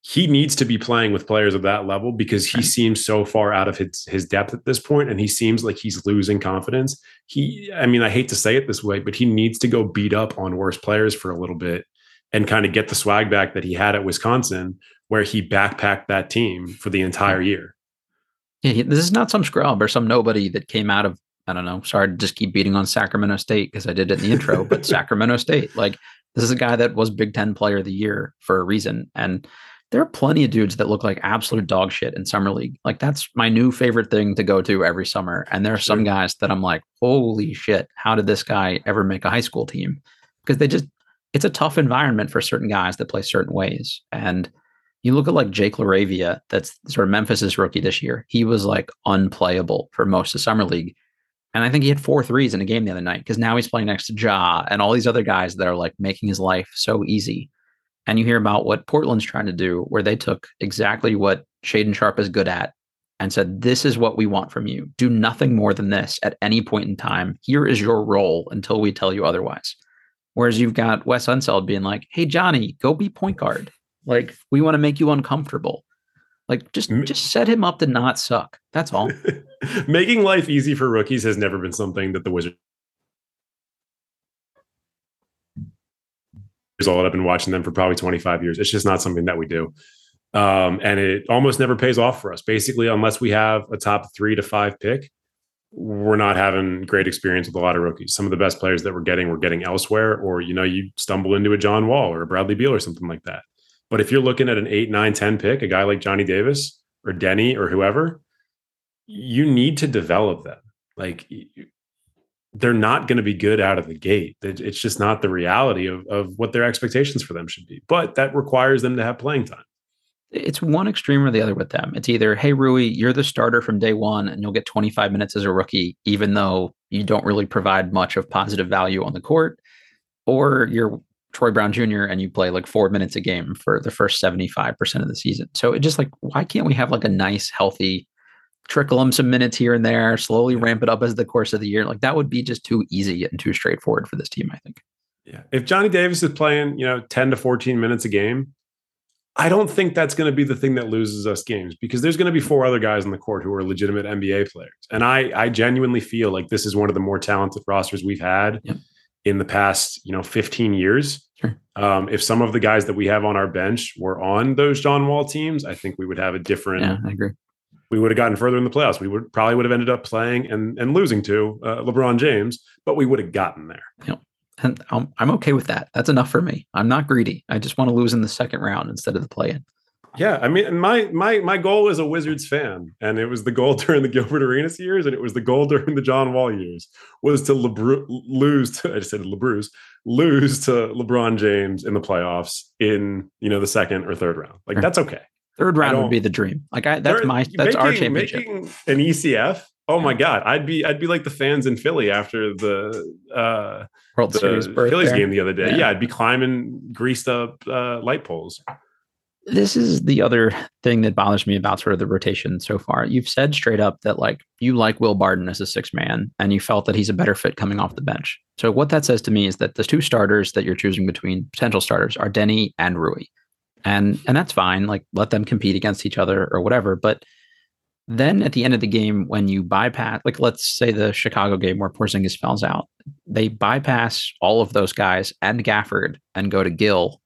he needs to be playing with players of that level because he seems so far out of his his depth at this point and he seems like he's losing confidence. He I mean I hate to say it this way but he needs to go beat up on worse players for a little bit and kind of get the swag back that he had at Wisconsin where he backpacked that team for the entire year. Yeah, this is not some scrub or some nobody that came out of I don't know. Sorry to just keep beating on Sacramento State because I did it in the intro, but Sacramento State, like this is a guy that was Big Ten Player of the Year for a reason, and there are plenty of dudes that look like absolute dog shit in summer league. Like that's my new favorite thing to go to every summer. And there are some guys that I'm like, holy shit, how did this guy ever make a high school team? Because they just, it's a tough environment for certain guys that play certain ways. And you look at like Jake LaRavia, that's sort of Memphis's rookie this year. He was like unplayable for most of the summer league. And I think he had four threes in a game the other night because now he's playing next to Ja and all these other guys that are like making his life so easy and you hear about what Portland's trying to do, where they took exactly what Shaedon Sharpe is good at and said, This is what we want from you. Do nothing more than this at any point in time. Here is your role until we tell you otherwise. Whereas you've got Wes Unseld being like, Hey, Johnny, go be point guard. Like, we want to make you uncomfortable. Like, just just set him up to not suck. That's all. Making life easy for rookies has never been something that the Wizards old. I've been watching them for probably 25 years. It's just not something that we do. Um, and it almost never pays off for us. Basically, unless we have a top three to five pick, we're not having great experience with a lot of rookies. Some of the best players that we're getting, we're getting elsewhere, or you know, you stumble into a John Wall or a Bradley Beal or something like that. But if you're looking at an eight, nine, 10 pick, a guy like Johnny Davis or Deni or whoever, you need to develop them. Like they're not going to be good out of the gate. It's just not the reality of, of what their expectations for them should be. But that requires them to have playing time. It's one extreme or the other with them. It's either, hey, Rui, you're the starter from day one and you'll get 25 minutes as a rookie, even though you don't really provide much of positive value on the court, or you're Troy Brown Jr. and you play like four minutes a game for the first 75% of the season. So it just like, why can't we have like a nice, healthy, trickle them some minutes here and there, slowly ramp it up as the course of the year. Like that would be just too easy and too straightforward for this team, I think. Yeah. If Johnny Davis is playing, you know, 10 to 14 minutes a game, I don't think that's going to be the thing that loses us games because there's going to be four other guys on the court who are legitimate NBA players. And I I genuinely feel like this is one of the more talented rosters we've had yep. In the past, you know, 15 years. Sure. Um, if some of the guys that we have on our bench were on those John Wall teams, I think we would have a different yeah, I agree we would have gotten further in the playoffs. We would probably would have ended up playing and and losing to uh, LeBron James, but we would have gotten there. Yep. And I'm, I'm okay with that. That's enough for me. I'm not greedy. I just want to lose in the second round instead of the play-in. Yeah, I mean, my my my goal as a Wizards fan, and it was the goal during the Gilbert Arenas years, and it was the goal during the John Wall years, was to Lebru- lose. To, I just said LeBruce lose to LeBron James in the playoffs in you know the second or third round. Like that's okay. Third round would be the dream. Like I, that's my that's making, our championship. Making an ECF. Oh my god, I'd be I'd be like the fans in Philly after the uh World the Series Phillies there. game the other day. Yeah. yeah. I'd be climbing greased up uh, light poles. This is the other thing that bothers me about sort of the rotation so far. You've said straight up that like you like Will Barton as a six man and you felt that he's a better fit coming off the bench. So what that says to me is that the two starters that you're choosing between potential starters are Deni and Rui and and that's fine like let them compete against each other or whatever but then at the end of the game when you bypass like let's say the Chicago game where Porzingis falls out they bypass all of those guys and Gafford and go to Gill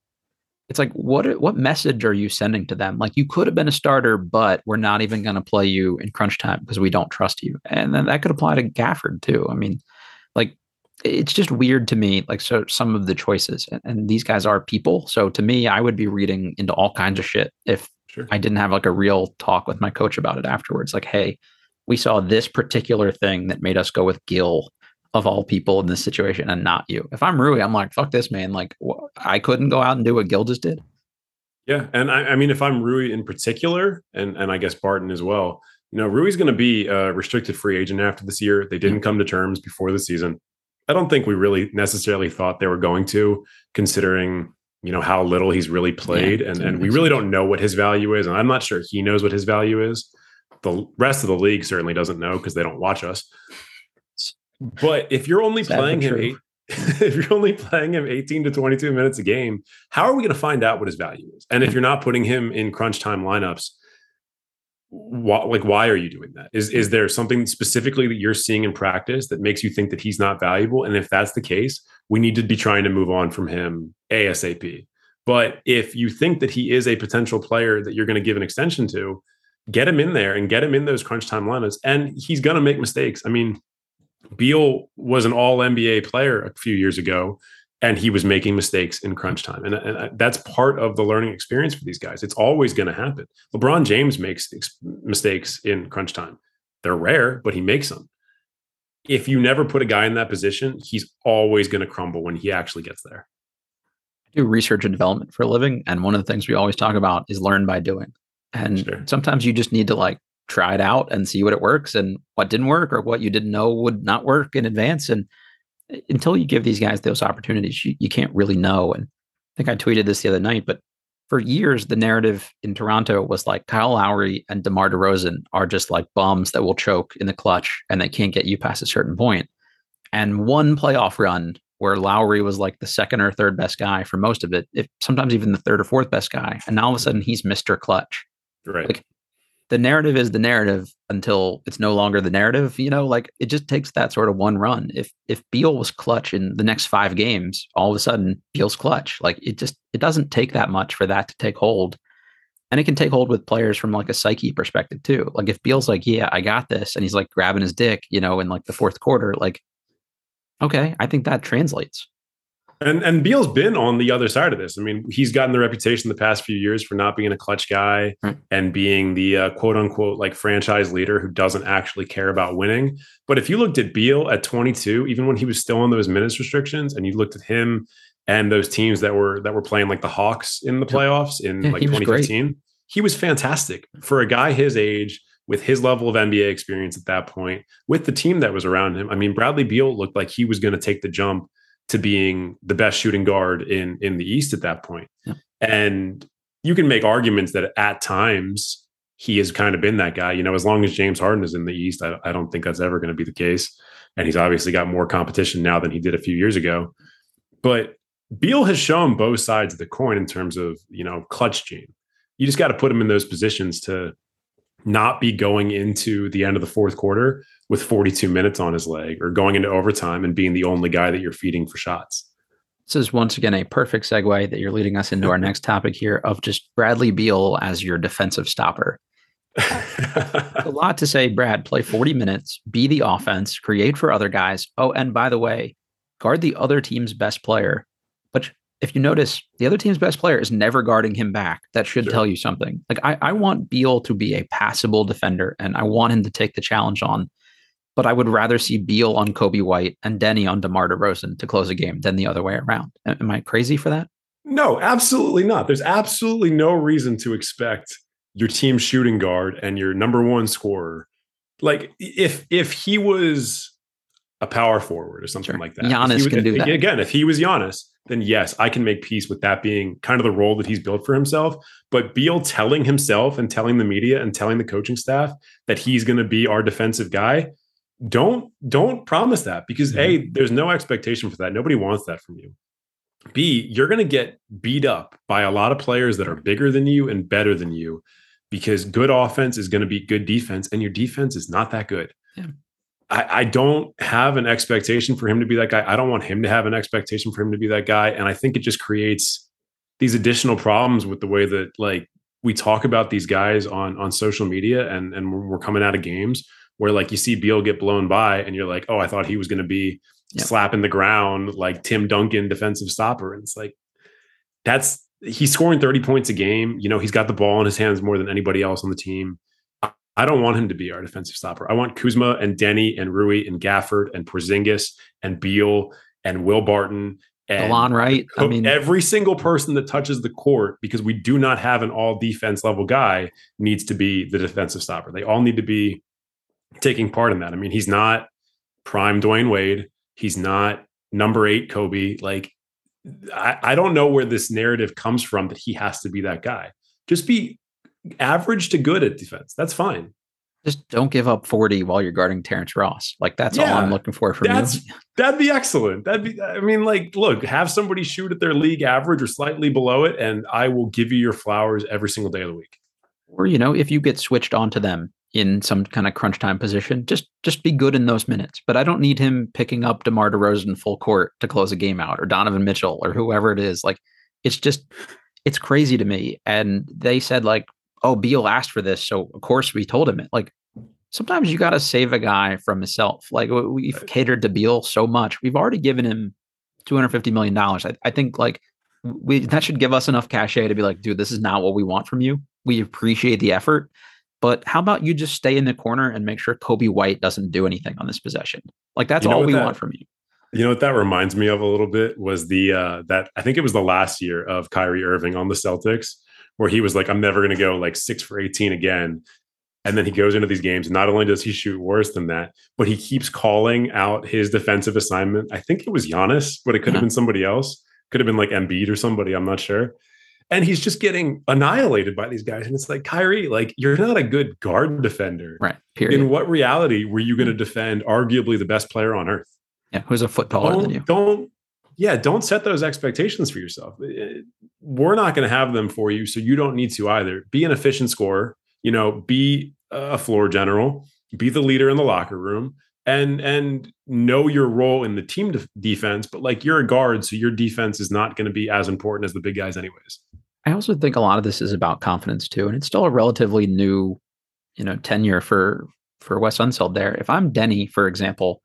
it's like what what message are you sending to them? Like you could have been a starter but we're not even going to play you in crunch time because we don't trust you. And then that could apply to Gafford too. I mean like it's just weird to me like so some of the choices and, and, these guys are people. So to me i would be reading into all kinds of shit if sure. i didn't have like a real talk with my coach about it afterwards. Like hey we saw this particular thing that made us go with gill of all people in this situation and not you. If i'm rui i'm like fuck this man. Like wh- i couldn't go out and do what Gill just did. Yeah and I, I mean if i'm rui in particular and and i guess barton as well you know rui's going to be a restricted free agent after this year. They didn't come to terms before the season. I don't think we really necessarily thought they were going to, considering you know how little he's really played, yeah, and and we really don't know what his value is, and I'm not sure he knows what his value is. The rest of the league certainly doesn't know because they don't watch us. But if you're only Sad playing him eight, if you're only playing him 18 to 22 minutes a game, how are we going to find out what his value is? And if you're not putting him in crunch time lineups, why, like why are you doing that? Is is there something specifically that you're seeing in practice that makes you think that he's not valuable? And if that's the case we need to be trying to move on from him asap but if you think that he is a potential player that you're going to give an extension to get him in there and get him in those crunch time lineups and he's going to make mistakes. I mean beal was an all nba player a few years ago and he was making mistakes in crunch time. And, and that's part of the learning experience for these guys. It's always going to happen. LeBron James makes mistakes in crunch time. They're rare, but he makes them. If you never put a guy in that position, he's always going to crumble when he actually gets there. I do research and development for a living. And one of the things we always talk about is learn by doing. And sure. sometimes you just need to like try it out and see what it works and what didn't work or what you didn't know would not work in advance. And uh, until you give these guys those opportunities, you, you can't really know. And I think I tweeted this the other night, but for years, the narrative in Toronto was like Kyle Lowry and DeMar DeRozan are just like bums that will choke in the clutch and they can't get you past a certain point. And one playoff run where Lowry was like the second or third best guy for most of it, if sometimes even the third or fourth best guy, and now all of a sudden he's Mr. Clutch. Right. Like the narrative is the narrative until it's no longer the narrative. You know, like it just takes that sort of one run. If if Beal was clutch in the next five games, all of a sudden Beal's clutch. Like it just it doesn't take that much for that to take hold. And it can take hold with players from like a psyche perspective too. Like if Beal's like, yeah, I got this, and he's like grabbing his dick, you know, in like the fourth quarter, like, okay, I think that translates. And and Beal's been on the other side of this. I mean, he's gotten the reputation the past few years for not being a clutch guy right. and being the uh, quote unquote like franchise leader who doesn't actually care about winning. But if you looked at Beal at 22, even when he was still on those minutes restrictions, and you looked at him and those teams that were that were playing like the Hawks in the playoffs in yeah, like 2015, was he was fantastic for a guy his age with his level of NBA experience at that point, with the team that was around him. I mean, Bradley Beal looked like he was going to take the jump to being the best shooting guard in in the East at that point. Yeah. And you can make arguments that at times he has kind of been that guy. You know, as long as James Harden is in the East, I, I don't think that's ever going to be the case. And he's obviously got more competition now than he did a few years ago. But Beal has shown both sides of the coin in terms of you know clutch gene. You just got to put him in those positions to not be going into the end of the fourth quarter with 42 minutes on his leg or going into overtime and being the only guy that you're feeding for shots. This is once again a perfect segue that you're leading us into our next topic here of just Bradley Beal as your defensive stopper. a lot to say, Brad. Play 40 minutes, be the offense, create for other guys. Oh, and by the way, guard the other team's best player. But if you notice, the other team's best player is never guarding him back. That should sure. tell you something. Like I, I want Beal to be a passable defender, and I want him to take the challenge on but I would rather see Beal on Coby White and Deni on DeMar DeRozan to close a game than the other way around. Am I crazy for that? No, absolutely not. There's absolutely no reason to expect your team shooting guard and your number one scorer. Like if if he was a power forward or something sure. like that. Giannis was, can do that. Again, if he was Giannis, then yes, I can make peace with that being kind of the role that he's built for himself. But Beal telling himself and telling the media and telling the coaching staff that he's going to be our defensive guy, don't don't promise that because mm-hmm. a there's no expectation for that nobody wants that from you b you're going to get beat up by a lot of players that are bigger than you and better than you because good offense is going to be good defense and your defense is not that good yeah. I, I don't have an expectation for him to be that guy i don't want him to have an expectation for him to be that guy and i think it just creates these additional problems with the way that like we talk about these guys on on social media and and we're coming out of games where like you see Beal get blown by and you're like, oh, I thought he was going to be yep. slapping the ground like Tim Duncan defensive stopper. And it's like, that's he's scoring 30 points a game. You know, he's got the ball in his hands more than anybody else on the team. I don't want him to be our defensive stopper. I want Kuzma and Deni and Rui and Gafford and Porzingis and Beal and Will Barton and Alon Wright. I mean, every single person that touches the court, because we do not have an all defense level guy, needs to be the defensive stopper. They all need to be taking part in that. I mean, he's not prime Dwyane Wade. He's not number eight Kobe. Like, I, I don't know where this narrative comes from that he has to be that guy. Just be average to good at defense. That's fine. Just don't give up 40 while you're guarding Terrence Ross. Like that's yeah, all I'm looking for from that's, you. That'd be excellent. That'd be I mean, like, look, have somebody shoot at their league average or slightly below it, and I will give you your flowers every single day of the week. Or, you know, if you get switched onto them in some kind of crunch time position. Just just be good in those minutes. But I don't need him picking up DeMar DeRozan full court to close a game out or Donovan Mitchell or whoever it is. Like it's just it's crazy to me. And they said like, oh, Beal asked for this, so of course we told him it. Like sometimes you got to save a guy from himself. Like we've catered to Beal so much. We've already given him two hundred fifty million dollars. I, I think like we that should give us enough cachet to be like, dude, this is not what we want from you. We appreciate the effort but how about you just stay in the corner and make sure Coby White doesn't do anything on this possession? Like that's you know all we that, want from you. You know what that reminds me of a little bit was the uh that I think it was the last year of Kyrie Irving on the Celtics where he was like, I'm never gonna go like six for 18 again. And then he goes into these games. Not only does he shoot worse than that, but he keeps calling out his defensive assignment. I think it was Giannis, but it could have uh-huh. been somebody else. Could have been like Embiid or somebody. I'm not sure and he's just getting annihilated by these guys. And it's like, Kyrie, like you're not a good guard defender. Right. Period. In what reality were you going to defend arguably the best player on earth? Yeah, who's a foot taller don't, than you. Don't yeah, don't set those expectations for yourself. Eh, eh, we're not going to have them for you, so you don't need to either. Be an efficient scorer, you know, be a floor general, be the leader in the locker room, and and know your role in the team de- defense. But like you're a guard, so your defense is not going to be as important as the big guys, anyways. I also think a lot of this is about confidence too, and it's still a relatively new, you know, tenure for for Wes Unseld there. If I'm Deni, for example,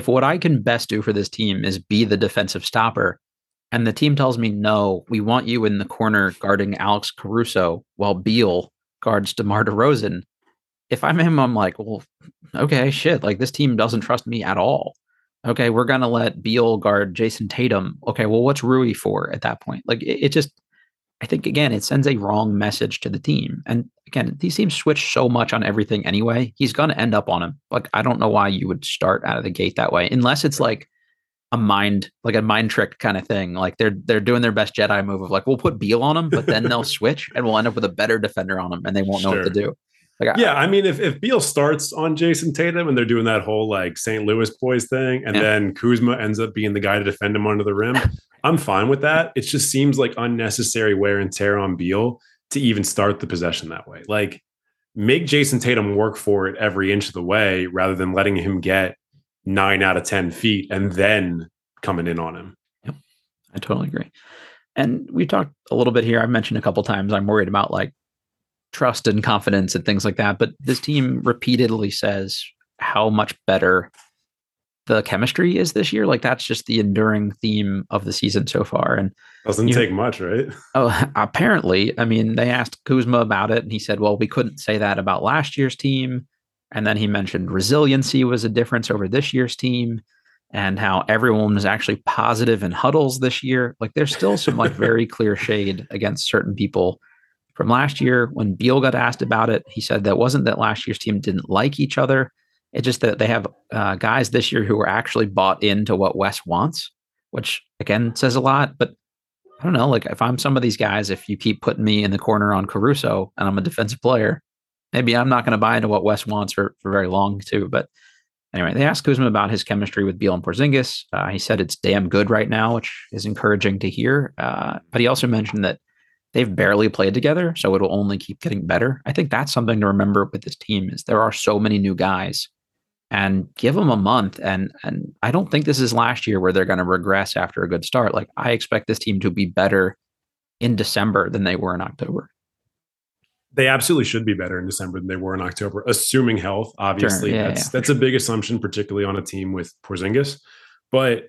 if what I can best do for this team is be the defensive stopper, and the team tells me no, we want you in the corner guarding Alex Caruso while Beal guards DeMar DeRozan. If I'm him, I'm like, well, okay, shit. Like this team doesn't trust me at all. Okay, we're gonna let Beal guard Jayson Tatum. Okay, well, what's Rui for at that point? Like it, it just I think again, it sends a wrong message to the team. And again, these teams switch so much on everything anyway. He's going to end up on him. Like, I don't know why you would start out of the gate that way, unless it's like a mind, like a mind trick kind of thing. Like they're they're doing their best Jedi move of like, we'll put Beal on him, but then they'll switch and we'll end up with a better defender on him, and they won't know what to do. Like, yeah, I, I, mean, if, if Beal starts on Jayson Tatum and they're doing that whole like St. Louis boys thing, and yeah. then Kuzma ends up being the guy to defend him under the rim, I'm fine with that. It just seems like unnecessary wear and tear on Beal to even start the possession that way. Like, make Jayson Tatum work for it every inch of the way rather than letting him get nine out of 10 feet and then coming in on him. Yep. I totally agree. And we talked a little bit here. I've mentioned a couple times I'm worried about like trust and confidence and things like that. But this team repeatedly says how much better the chemistry is this year. Like that's just the enduring theme of the season so far. And doesn't take much, right? Oh, apparently. I mean, they asked Kuzma about it, and he said, "Well, we couldn't say that about last year's team." And then he mentioned resiliency was a difference over this year's team, and how everyone was actually positive in huddles this year. Like there's still some like very clear shade against certain people from last year. When Beal got asked about it, he said that wasn't that last year's team didn't like each other. It's just that they have uh, guys this year who are actually bought into what Wes wants, which again says a lot. But I don't know, like if I'm some of these guys, if you keep putting me in the corner on Caruso and I'm a defensive player, maybe I'm not going to buy into what Wes wants for, for very long too. But anyway, they asked Kuzma about his chemistry with Beal and Porzingis. Uh, he said it's damn good right now, which is encouraging to hear. Uh, but he also mentioned that they've barely played together, so it'll only keep getting better. I think that's something to remember with this team is there are so many new guys and give them a month. And and I don't think this is last year where they're going to regress after a good start. Like I expect this team to be better in December than they were in October. They absolutely should be better in December than they were in October, assuming health. Obviously, sure. yeah, that's yeah, that's a big assumption, particularly on a team with Porzingis. But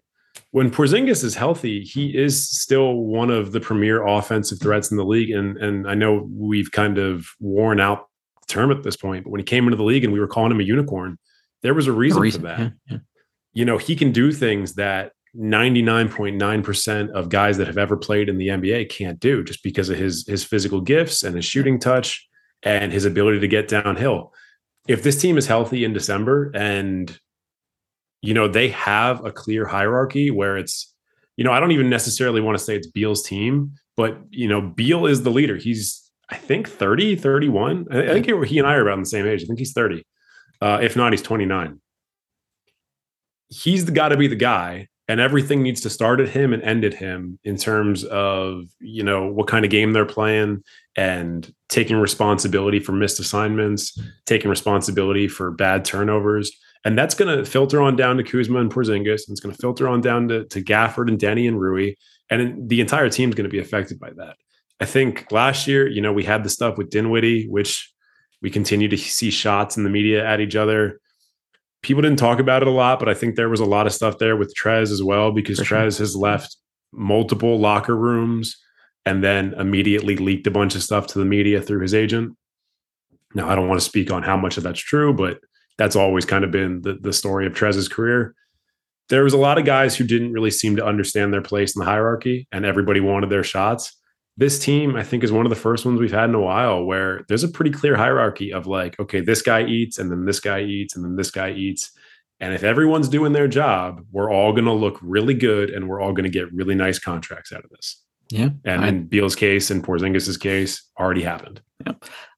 when Porzingis is healthy, he is still one of the premier offensive threats in the league. And and I know we've kind of worn out the term at this point, but when he came into the league and we were calling him a unicorn, there was a reason, a reason for that. Yeah, yeah. You know, he can do things that 99.9% of guys that have ever played in the NBA can't do just because of his his physical gifts and his shooting touch and his ability to get downhill. If this team is healthy in December and you know, they have a clear hierarchy where it's you know, I don't even necessarily want to say it's Beal's team, but you know, Beal is the leader. He's I think 30, 31. I think he and I are about the same age. I think he's 30. Uh, if not, he's 29. He's got to be the guy, and everything needs to start at him and end at him in terms of you know what kind of game they're playing and taking responsibility for missed assignments, taking responsibility for bad turnovers. And that's going to filter on down to Kuzma and Porzingis, and it's going to filter on down to, to Gafford and Danny and Rui, and the entire team is going to be affected by that. I think last year, you know, we had the stuff with Dinwiddie, which we continue to see shots in the media at each other. People didn't talk about it a lot, but I think there was a lot of stuff there with Trez as well because For Trez sure. has left multiple locker rooms and then immediately leaked a bunch of stuff to the media through his agent. Now, I don't want to speak on how much of that's true, but that's always kind of been the, the story of Trez's career. There was a lot of guys who didn't really seem to understand their place in the hierarchy, and everybody wanted their shots. This team i think is one of the first ones we've had in a while where there's a pretty clear hierarchy of like okay this guy eats and then this guy eats and then this guy eats. And if everyone's doing their job we're all going to look really good and we're all going to get really nice contracts out of this. Yeah and I, in Beal's case and Porzingis's case already happened. Yeah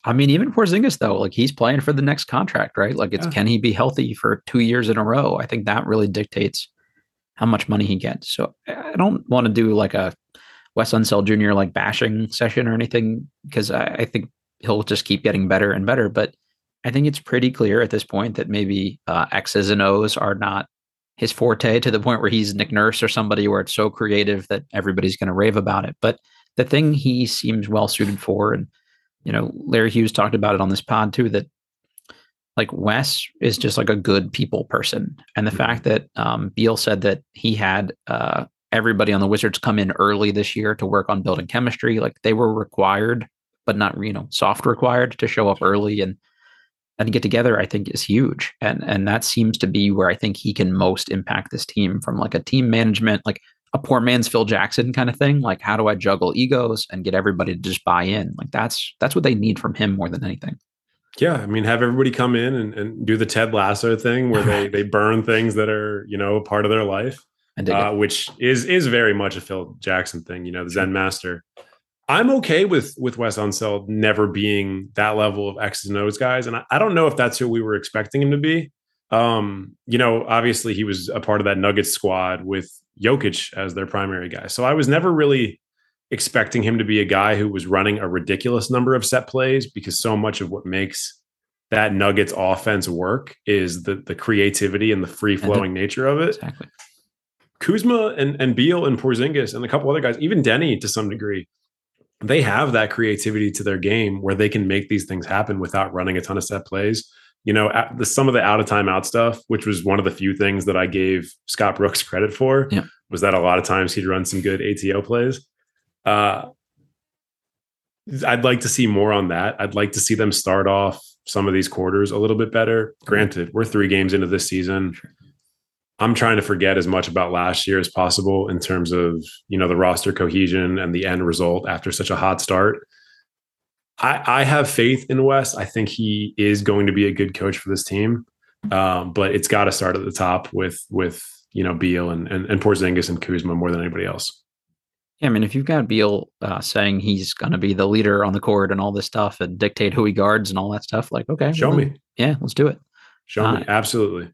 i mean even Porzingis though like he's playing for the next contract right like it's yeah. can he be healthy for two years in a row i think that really dictates how much money he gets so i don't want to do like a Wes Unseld Jr. like bashing session or anything because I, I, think he'll just keep getting better and better. But I think it's pretty clear at this point that maybe uh, X's and O's are not his forte to the point where he's Nick Nurse or somebody where it's so creative that everybody's going to rave about it. But the thing he seems well suited for, and you know, Larry Hughes talked about it on this pod too, that like Wes is just like a good people person. And the mm-hmm. fact that um, Beal said that he had uh, everybody on the Wizards come in early this year to work on building chemistry, like they were required, but not you know soft required to show up early and and get together. I think is huge, and and that seems to be where I think he can most impact this team from like a team management, like a poor man's Phil Jackson kind of thing. Like how do I juggle egos and get everybody to just buy in? Like that's that's what they need from him more than anything. Yeah, I mean, have everybody come in and, and do the Ted Lasso thing where they they burn things that are you know part of their life, uh, which is is very much a Phil Jackson thing. You know, the Zen master. I'm okay with with Wes Unseld never being that level of X's and O's guys, and I, I don't know if that's who we were expecting him to be. Um, you know, obviously he was a part of that Nuggets squad with Jokic as their primary guy, so I was never really expecting him to be a guy who was running a ridiculous number of set plays because so much of what makes that Nuggets offense work is the the creativity and the free flowing nature of it. Exactly. Kuzma and, and Beal and Porzingis and a couple other guys, even Deni to some degree, they have that creativity to their game where they can make these things happen without running a ton of set plays. You know, the, some of the out of timeout stuff, which was one of the few things that I gave Scott Brooks credit for, yeah. was that a lot of times he'd run some good ATO plays. Uh, I'd like to see more on that. I'd like to see them start off some of these quarters a little bit better. Granted, we're three games into this season. I'm trying to forget as much about last year as possible in terms of you know the roster cohesion and the end result after such a hot start. I, I have faith in Wes. I think he is going to be a good coach for this team, um, but it's got to start at the top with with you know Beal and, and and Porzingis and Kuzma more than anybody else. Yeah, I mean, if you've got Beal uh, saying he's going to be the leader on the court and all this stuff and dictate who he guards and all that stuff, like, okay, show well, me. Yeah, let's do it. Show uh, me. Absolutely.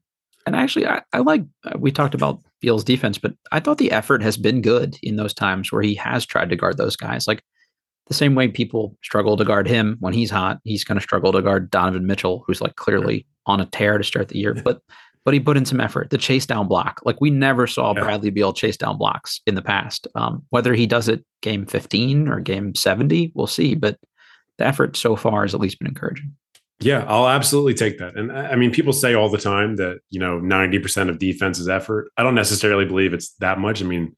And actually, I, I like, uh, we talked about Beal's defense, but I thought the effort has been good in those times where he has tried to guard those guys. Like the same way people struggle to guard him when he's hot, he's going to struggle to guard Donovan Mitchell, who's like clearly on a tear to start the year. But but he put in some effort. The chase down block, like we never saw yeah. Bradley Beal chase down blocks in the past. Um, whether he does it game 15 or game 70, we'll see. But the effort so far has at least been encouraging. Yeah, I'll absolutely take that. And I mean, people say all the time that, you know, 90% of defense is effort. I don't necessarily believe it's that much. I mean,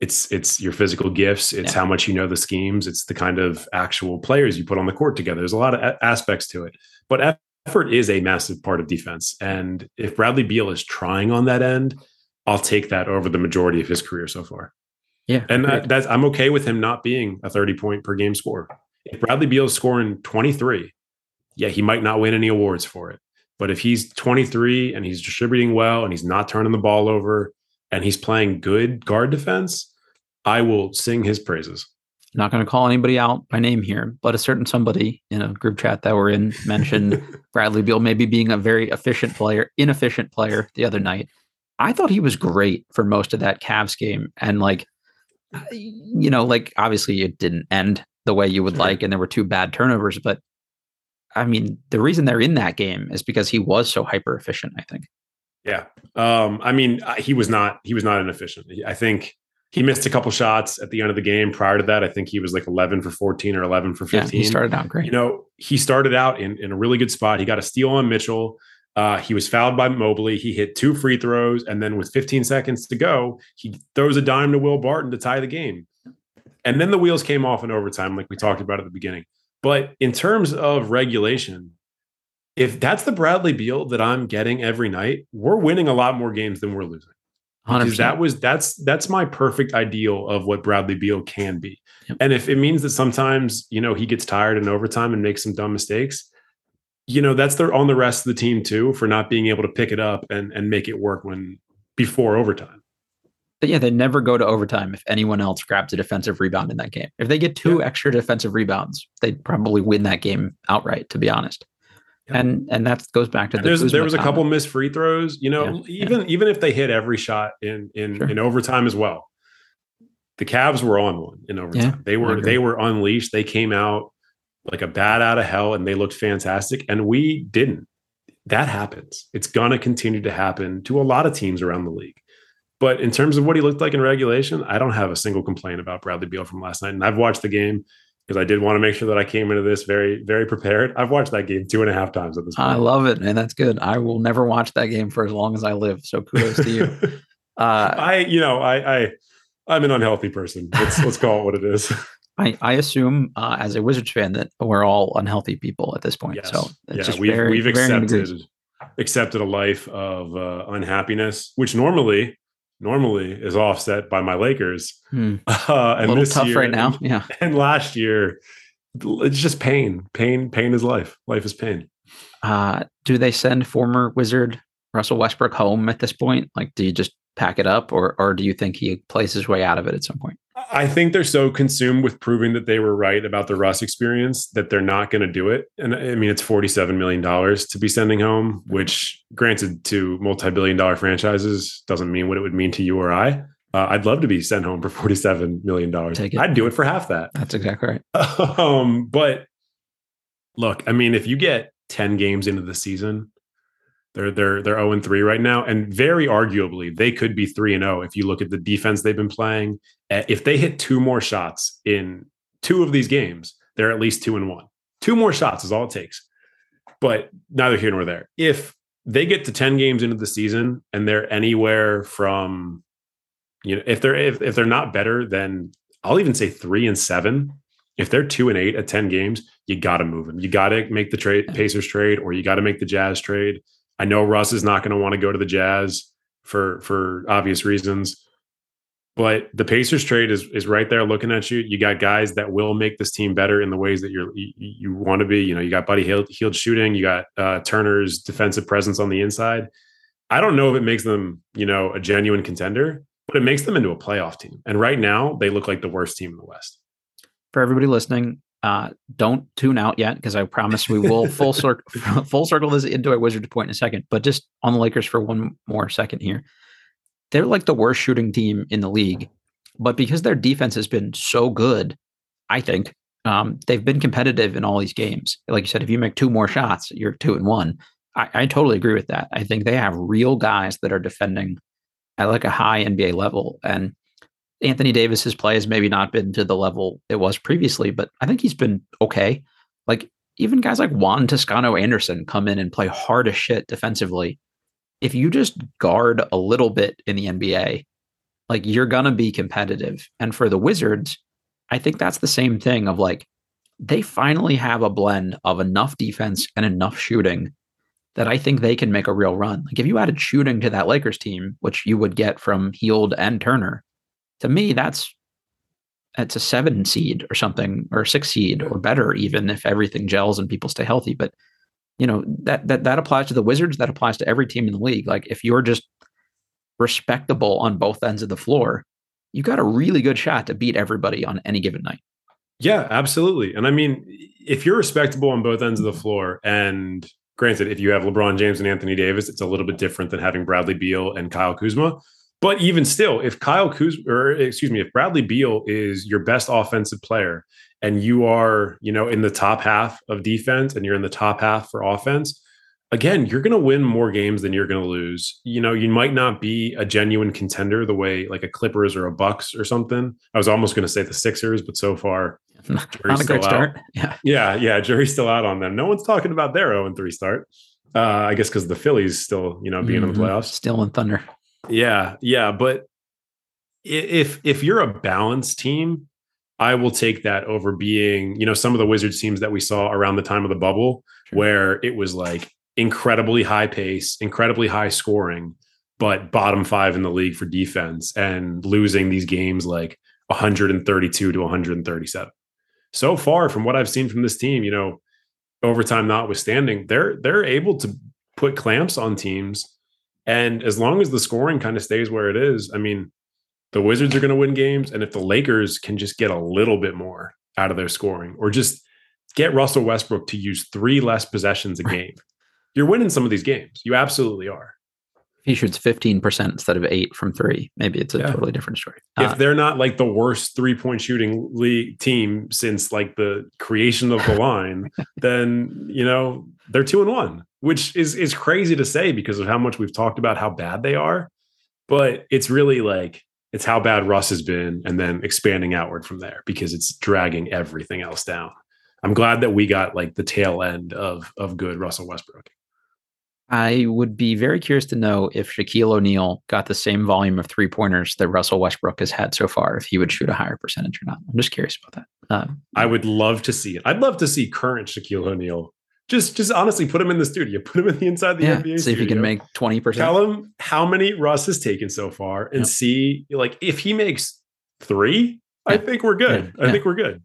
it's it's your physical gifts, it's yeah. how much you know the schemes, it's the kind of actual players you put on the court together. There's a lot of a- aspects to it. But effort is a massive part of defense. And if Bradley Beal is trying on that end, I'll take that over the majority of his career so far. Yeah. And I, that's, I'm okay with him not being a 30 point per game scorer. If Bradley Beal is scoring 23, yeah, he might not win any awards for it. But if he's 23 and he's distributing well and he's not turning the ball over and he's playing good guard defense, I will sing his praises not going to call anybody out by name here, but a certain somebody in a group chat that we're in mentioned Bradley Beal maybe being a very efficient player, inefficient player the other night. I thought he was great for most of that Cavs game. And like, you know, like obviously it didn't end the way you would like, and there were two bad turnovers, but I mean, the reason they're in that game is because he was so hyper efficient, I think. Yeah. Um, I mean, he was not, he was not inefficient. I think he missed a couple shots at the end of the game. Prior to that, I think he was like 11 for 14 or 11 for 15. Yeah, he started out great. You know, he started out in, in a really good spot. He got a steal on Mitchell. Uh, he was fouled by Mobley. He hit two free throws. And then with 15 seconds to go, he throws a dime to Will Barton to tie the game. And then the wheels came off in overtime, like we talked about at the beginning. But in terms of regulation, if that's the Bradley Beal that I'm getting every night, we're winning a lot more games than we're losing. 100%. Because that was that's that's my perfect ideal of what Bradley Beal can be. Yep. And if it means that sometimes, you know, he gets tired in overtime and makes some dumb mistakes, you know, that's their on the rest of the team too for not being able to pick it up and and make it work when before overtime. But yeah, they never go to overtime if anyone else grabs a defensive rebound in that game. If they get two yeah. extra defensive rebounds, they'd probably win that game outright, to be honest. And and that goes back to the There's, there was a couple missed free throws. You know, yeah. even yeah. even if they hit every shot in in sure. in overtime as well, the Cavs were on one in overtime. Yeah, they were they were unleashed. They came out like a bat out of hell and they looked fantastic and we didn't. That happens. It's going to continue to happen to a lot of teams around the league. But in terms of what he looked like in regulation, I don't have a single complaint about Bradley Beal from last night. And I've watched the game because I did want to make sure that I came into this very, very prepared. I've watched that game two and a half times at this point. I love it, man. That's good. I will never watch that game for as long as I live. So kudos to you. Uh, I, you know, I, I, I'm an unhealthy person. Let's let's call it what it is. I, I assume uh, as a Wizards fan that we're all unhealthy people at this point. Yes. So yeah, we've, very, we've accepted accepted a life of uh, unhappiness, which normally normally is offset by my Lakers. Hmm. Uh, and little tough year, right now. Yeah. And last year, it's just pain. Pain. Pain is life. Life is pain. Uh, do they send former Wizard Russell Westbrook home at this point? Like, do you just pack it up, or or do you think he plays his way out of it at some point? I think they're so consumed with proving that they were right about the Russ experience that they're not going to do it. And I mean, it's $47 million to be sending home, which, granted, to multi billion dollar franchises doesn't mean what it would mean to you or I. Uh, I'd love to be sent home for $47 million. I'd do it for half that. That's exactly right. um, but look, I mean, if you get 10 games into the season they're they're they're 0 and 3 right now. And very arguably, they could be 3 and 0 if you look at the defense they've been playing. Eh, if they hit two more shots in two of these games, they're at least 2 and 1. Two more shots is all it takes. But neither here nor there. If they get to 10 games into the season and they're anywhere from you know, if they're if, if they're not better than I'll even say 3 and 7, if they're 2 and 8 at 10 games, you got to move them. You got to make the trade Pacers trade or you got to make the Jazz trade I know Russ is not going to want to go to the Jazz for for obvious reasons. But the Pacers trade is is right there looking at you. You got guys that will make this team better in the ways that you're you, you want to be. You know, you got Buddy Hield, Hield shooting, you got uh, Turner's defensive presence on the inside. I don't know if it makes them, you know, a genuine contender, but it makes them into a playoff team. And right now, they look like the worst team in the West. For everybody listening, uh, don't tune out yet because I promise we will full circle full circle this into a Wizards point in a second. But just on the Lakers for one more second here, they're like the worst shooting team in the league, but because their defense has been so good, I think um, they've been competitive in all these games. Like you said, if you make two more shots, you're two and one. I, I totally agree with that. I think they have real guys that are defending at like a high NBA level, and Anthony Davis's play has maybe not been to the level it was previously, but I think he's been okay. Like even guys like Juan Toscano Anderson come in and play hard as shit defensively. If you just guard a little bit in the NBA, like you're gonna be competitive. And for the Wizards, I think that's the same thing of like they finally have a blend of enough defense and enough shooting that I think they can make a real run. Like if you added shooting to that Lakers team, which you would get from Hield and Turner, to me, that's it's a seven seed or something, or six seed or better, even if everything gels and people stay healthy. But you know that that that applies to the Wizards. That applies to every team in the league. Like if you're just respectable on both ends of the floor, you got a really good shot to beat everybody on any given night. Yeah, absolutely. And I mean, if you're respectable on both ends of the floor, and granted, if you have LeBron James and Anthony Davis, it's a little bit different than having Bradley Beal and Kyle Kuzma. But even still, if Kyle Kuz, or excuse me, if Bradley Beal is your best offensive player and you are, you know, in the top half of defense and you're in the top half for offense, again, you're going to win more games than you're going to lose. You know, you might not be a genuine contender the way like a Clippers or a Bucks or something. I was almost going to say the Sixers, but so far, not a great start. Yeah, yeah, yeah. Jury's still out on them. No one's talking about their 0 3 start. Uh, I guess because the Phillies still, you know, being mm-hmm. in the mm-hmm. playoffs, still in Thunder. Yeah, yeah, but if if you're a balanced team, I will take that over being, you know, some of the Wizards teams that we saw around the time of the bubble sure. where it was like incredibly high pace, incredibly high scoring, but bottom 5 in the league for defense and losing these games like 132 to 137. So far from what I've seen from this team, you know, overtime notwithstanding, they're they're able to put clamps on teams and as long as the scoring kind of stays where it is, I mean, the Wizards are going to win games. And if the Lakers can just get a little bit more out of their scoring or just get Russell Westbrook to use three less possessions a game, you're winning some of these games. You absolutely are. he shoots 15% instead of eight from three, maybe it's a yeah. totally different story. If uh, they're not like the worst three point shooting league team since like the creation of the line, then, you know, they're two and one, which is, is crazy to say because of how much we've talked about how bad they are. But it's really like, it's how bad Russ has been and then expanding outward from there because it's dragging everything else down. I'm glad that we got like the tail end of of good Russell Westbrook. I would be very curious to know if Shaquille O'Neal got the same volume of three pointers that Russell Westbrook has had so far, if he would shoot a higher percentage or not. I'm just curious about that. Um, I would love to see it. I'd love to see current Shaquille O'Neal. Just, just honestly, put him in the studio. Put him in the inside the yeah, NBA. See studio. if he can make twenty percent. Tell him how many Russ has taken so far, and yep. see like if he makes three. Yeah. I think we're good. Yeah. I think we're good.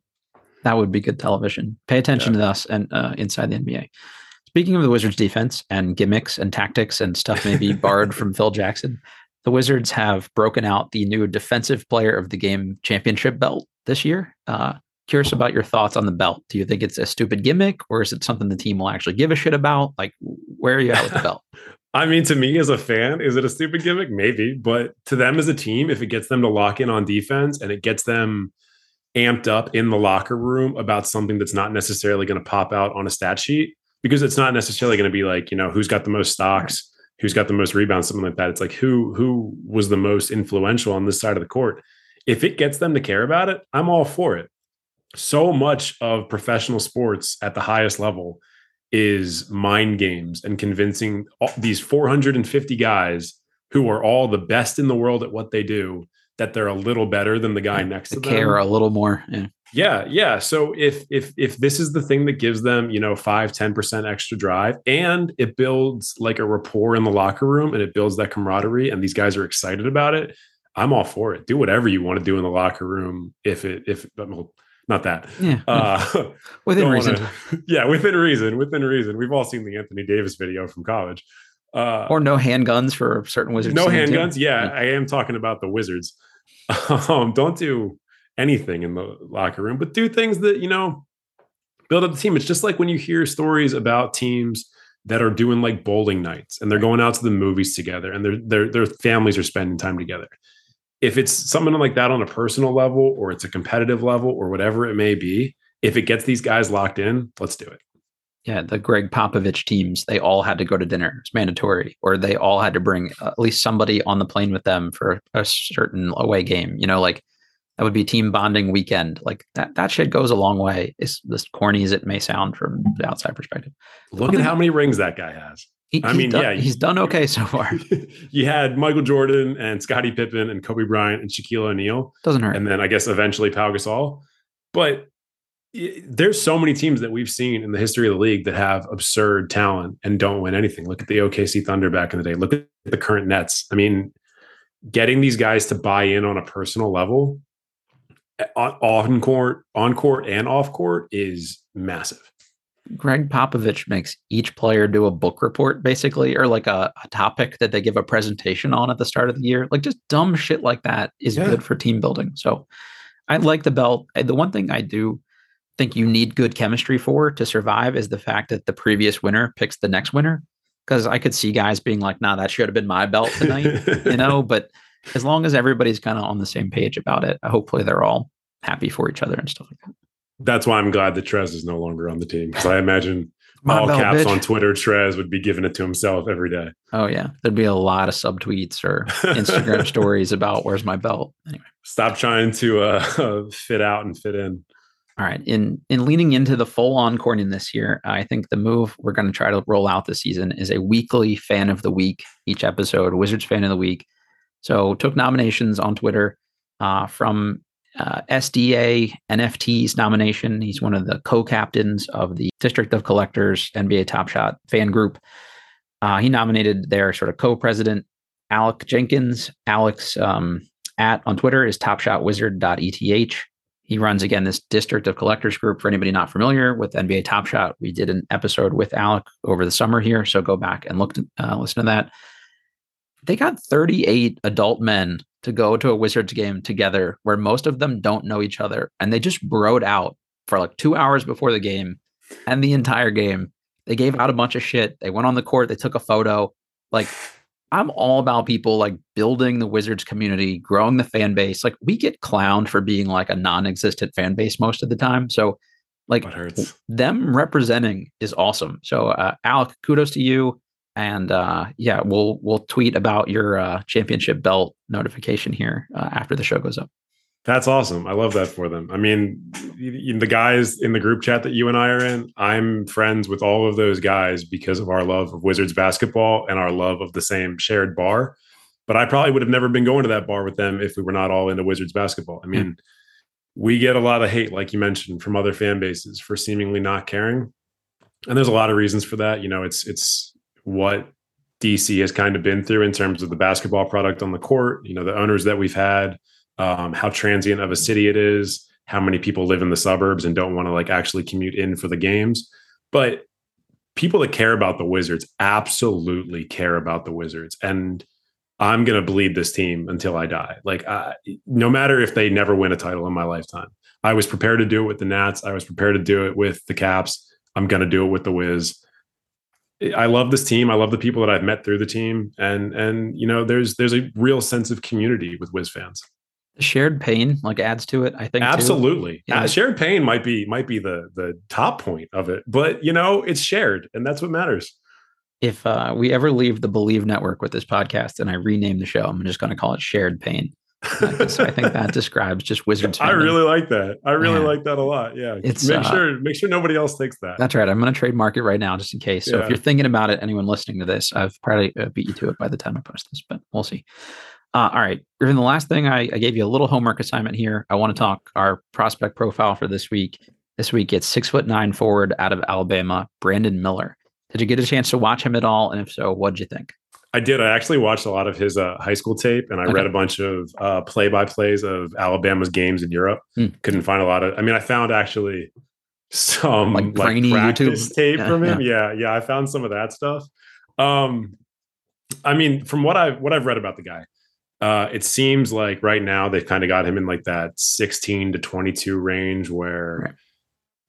That would be good television. Pay attention to us and uh, inside the NBA. Speaking of the Wizards defense and gimmicks and tactics and stuff maybe borrowed from Phil Jackson, the Wizards have broken out the new Defensive Player of the Game championship belt this year. Uh, curious about your thoughts on the belt. Do you think it's a stupid gimmick or is it something the team will actually give a shit about? Like, where are you at with the belt? I mean, to me as a fan, is it a stupid gimmick? Maybe, but to them as a team, if it gets them to lock in on defense and it gets them amped up in the locker room about something that's not necessarily going to pop out on a stat sheet, because it's not necessarily going to be like you know who's got the most stocks who's got the most rebounds something like that it's like who who was the most influential on this side of the court if it gets them to care about it i'm all for it so much of professional sports at the highest level is mind games and convincing these 450 guys who are all the best in the world at what they do that they're a little better than the guy next to them. Care a little more. Yeah. Yeah, yeah. So if if if this is the thing that gives them, you know, five, 10% extra drive and it builds like a rapport in the locker room and it builds that camaraderie and these guys are excited about it, I'm all for it. Do whatever you want to do in the locker room if it if well, not that. Yeah. Uh, within reason. Wanna, yeah, within reason. Within reason. We've all seen the Anthony Davis video from college. Uh, or no handguns for certain wizards. No handguns. Yeah, yeah, I am talking about the wizards. Um, don't do anything in the locker room, but do things that, you know, build up the team. It's just like when you hear stories about teams that are doing like bowling nights and they're going out to the movies together and their their their families are spending time together. If it's something like that on a personal level or it's a competitive level or whatever it may be, if it gets these guys locked in, let's do it. Yeah, the Gregg Popovich teams, they all had to go to dinner. It's mandatory, or they all had to bring at least somebody on the plane with them for a certain away game. You know, like that would be team bonding weekend. Like that that shit goes a long way. Is as corny as it may sound from the outside perspective. Look at how many rings that guy has. He, I mean, done, yeah, he's done okay so far. you had Michael Jordan and Scottie Pippen and Kobe Bryant and Shaquille O'Neal. Doesn't hurt. And then I guess eventually Pau Gasol. But there's so many teams that we've seen in the history of the league that have absurd talent and don't win anything. Look at the OKC Thunder back in the day. Look at the current Nets. I mean, getting these guys to buy in on a personal level eh, on court, on court, and off court is massive. Gregg Popovich makes each player do a book report, basically, or like a, a, topic that they give a presentation on at the start of the year. Like just dumb shit like that is yeah. good for team building. So I like the belt. The one thing I do think you need good chemistry for to survive is the fact that the previous winner picks the next winner. Because I could see guys being like, nah, that should have been my belt tonight, you know, but as long as everybody's kind of on the same page about it, hopefully they're all happy for each other and stuff like that. That's why I'm glad that Trez is no longer on the team because I imagine My all belt, caps bitch. on Twitter, Trez would be giving it to himself every day. Oh yeah, there'd be a lot of subtweets or Instagram stories about where's my belt. Anyway, stop trying to uh, fit out and fit in. All right, in in leaning into the full on corning this year, I think the move we're going to try to roll out this season is a weekly fan of the week. Each episode, Wizards fan of the week. So took nominations on Twitter uh, from uh, SDA NFT's nomination. He's one of the co-captains of the District of Collectors NBA Top Shot fan group. Uh, he nominated their sort of co-president Alec Jenkins. Alex um, at on Twitter is topshotwizard.eth. He runs again this District of Collectors group. For anybody not familiar with NBA Top Shot, we did an episode with Alec over the summer here, so go back and look to, uh, listen to that they got 38 adult men to go to a Wizards game together where most of them don't know each other. And they just broed out for like two hours before the game and the entire game. They gave out a bunch of shit. They went on the court, they took a photo. Like I'm all about people like building the Wizards community, growing the fan base. Like we get clowned for being like a non-existent fan base most of the time. So like them representing is awesome. So uh, Alec, kudos to you. And uh, yeah, we'll we'll tweet about your uh, championship belt notification here uh, after the show goes up. That's awesome. I love that for them. I mean, the guys in the group chat that you and I are in, I'm friends with all of those guys because of our love of Wizards basketball and our love of the same shared bar. But I probably would have never been going to that bar with them if we were not all into Wizards basketball. I mean, mm. we get a lot of hate, like you mentioned, from other fan bases for seemingly not caring. And there's a lot of reasons for that. You know, it's it's what DC has kind of been through in terms of the basketball product on the court, you know, the owners that we've had um, how transient of a city it is, how many people live in the suburbs and don't want to like actually commute in for the games. But people that care about the Wizards absolutely care about the Wizards. And I'm going to bleed this team until I die. Like, uh, no matter if they never win a title in my lifetime, I was prepared to do it with the Nats. I was prepared to do it with the Caps. I'm going to do it with the Wiz. I love this team. I love the people that I've met through the team, and and you know, there's there's a real sense of community with Wiz fans. Shared pain like adds to it i think absolutely. Yeah. uh, shared pain might be might be the the top point of it but you know it's shared and that's what matters. If uh, we ever leave the Bleav network with this podcast and i rename the show i'm just going to call it shared pain so i think that describes just wizards i really like that i really yeah. like that a lot yeah it's make uh, sure make sure nobody else takes that that's right i'm going to trademark it right now just in case so yeah. if you're thinking about it anyone listening to this i've probably uh, beat you to it by the time i post this but we'll see uh, all right, Griffin. The last thing I, I, gave you a little homework assignment here. I want to talk our prospect profile for this week. This week, it's six foot nine forward out of Alabama, Brandon Miller. Did you get a chance to watch him at all? And if so, what'd you think? I did. I actually watched a lot of his uh, high school tape, and I okay. read a bunch of uh, play-by-plays of Alabama's games in Europe. Hmm. Couldn't find a lot of. I mean, I found actually some like, like practice YouTube. tape yeah, from him. Yeah. yeah, yeah. I found some of that stuff. Um, I mean, from what I've what I've read about the guy, uh, it seems like right now they've kind of got him in like that 16 to 22 range where right.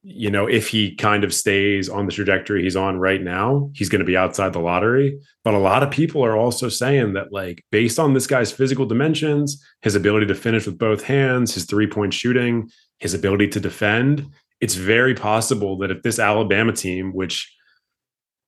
You know if he kind of stays on the trajectory he's on right now he's going to be outside the lottery but a lot of people are also saying that like based on this guy's physical dimensions his ability to finish with both hands his three point shooting his ability to defend it's very possible that if this alabama team which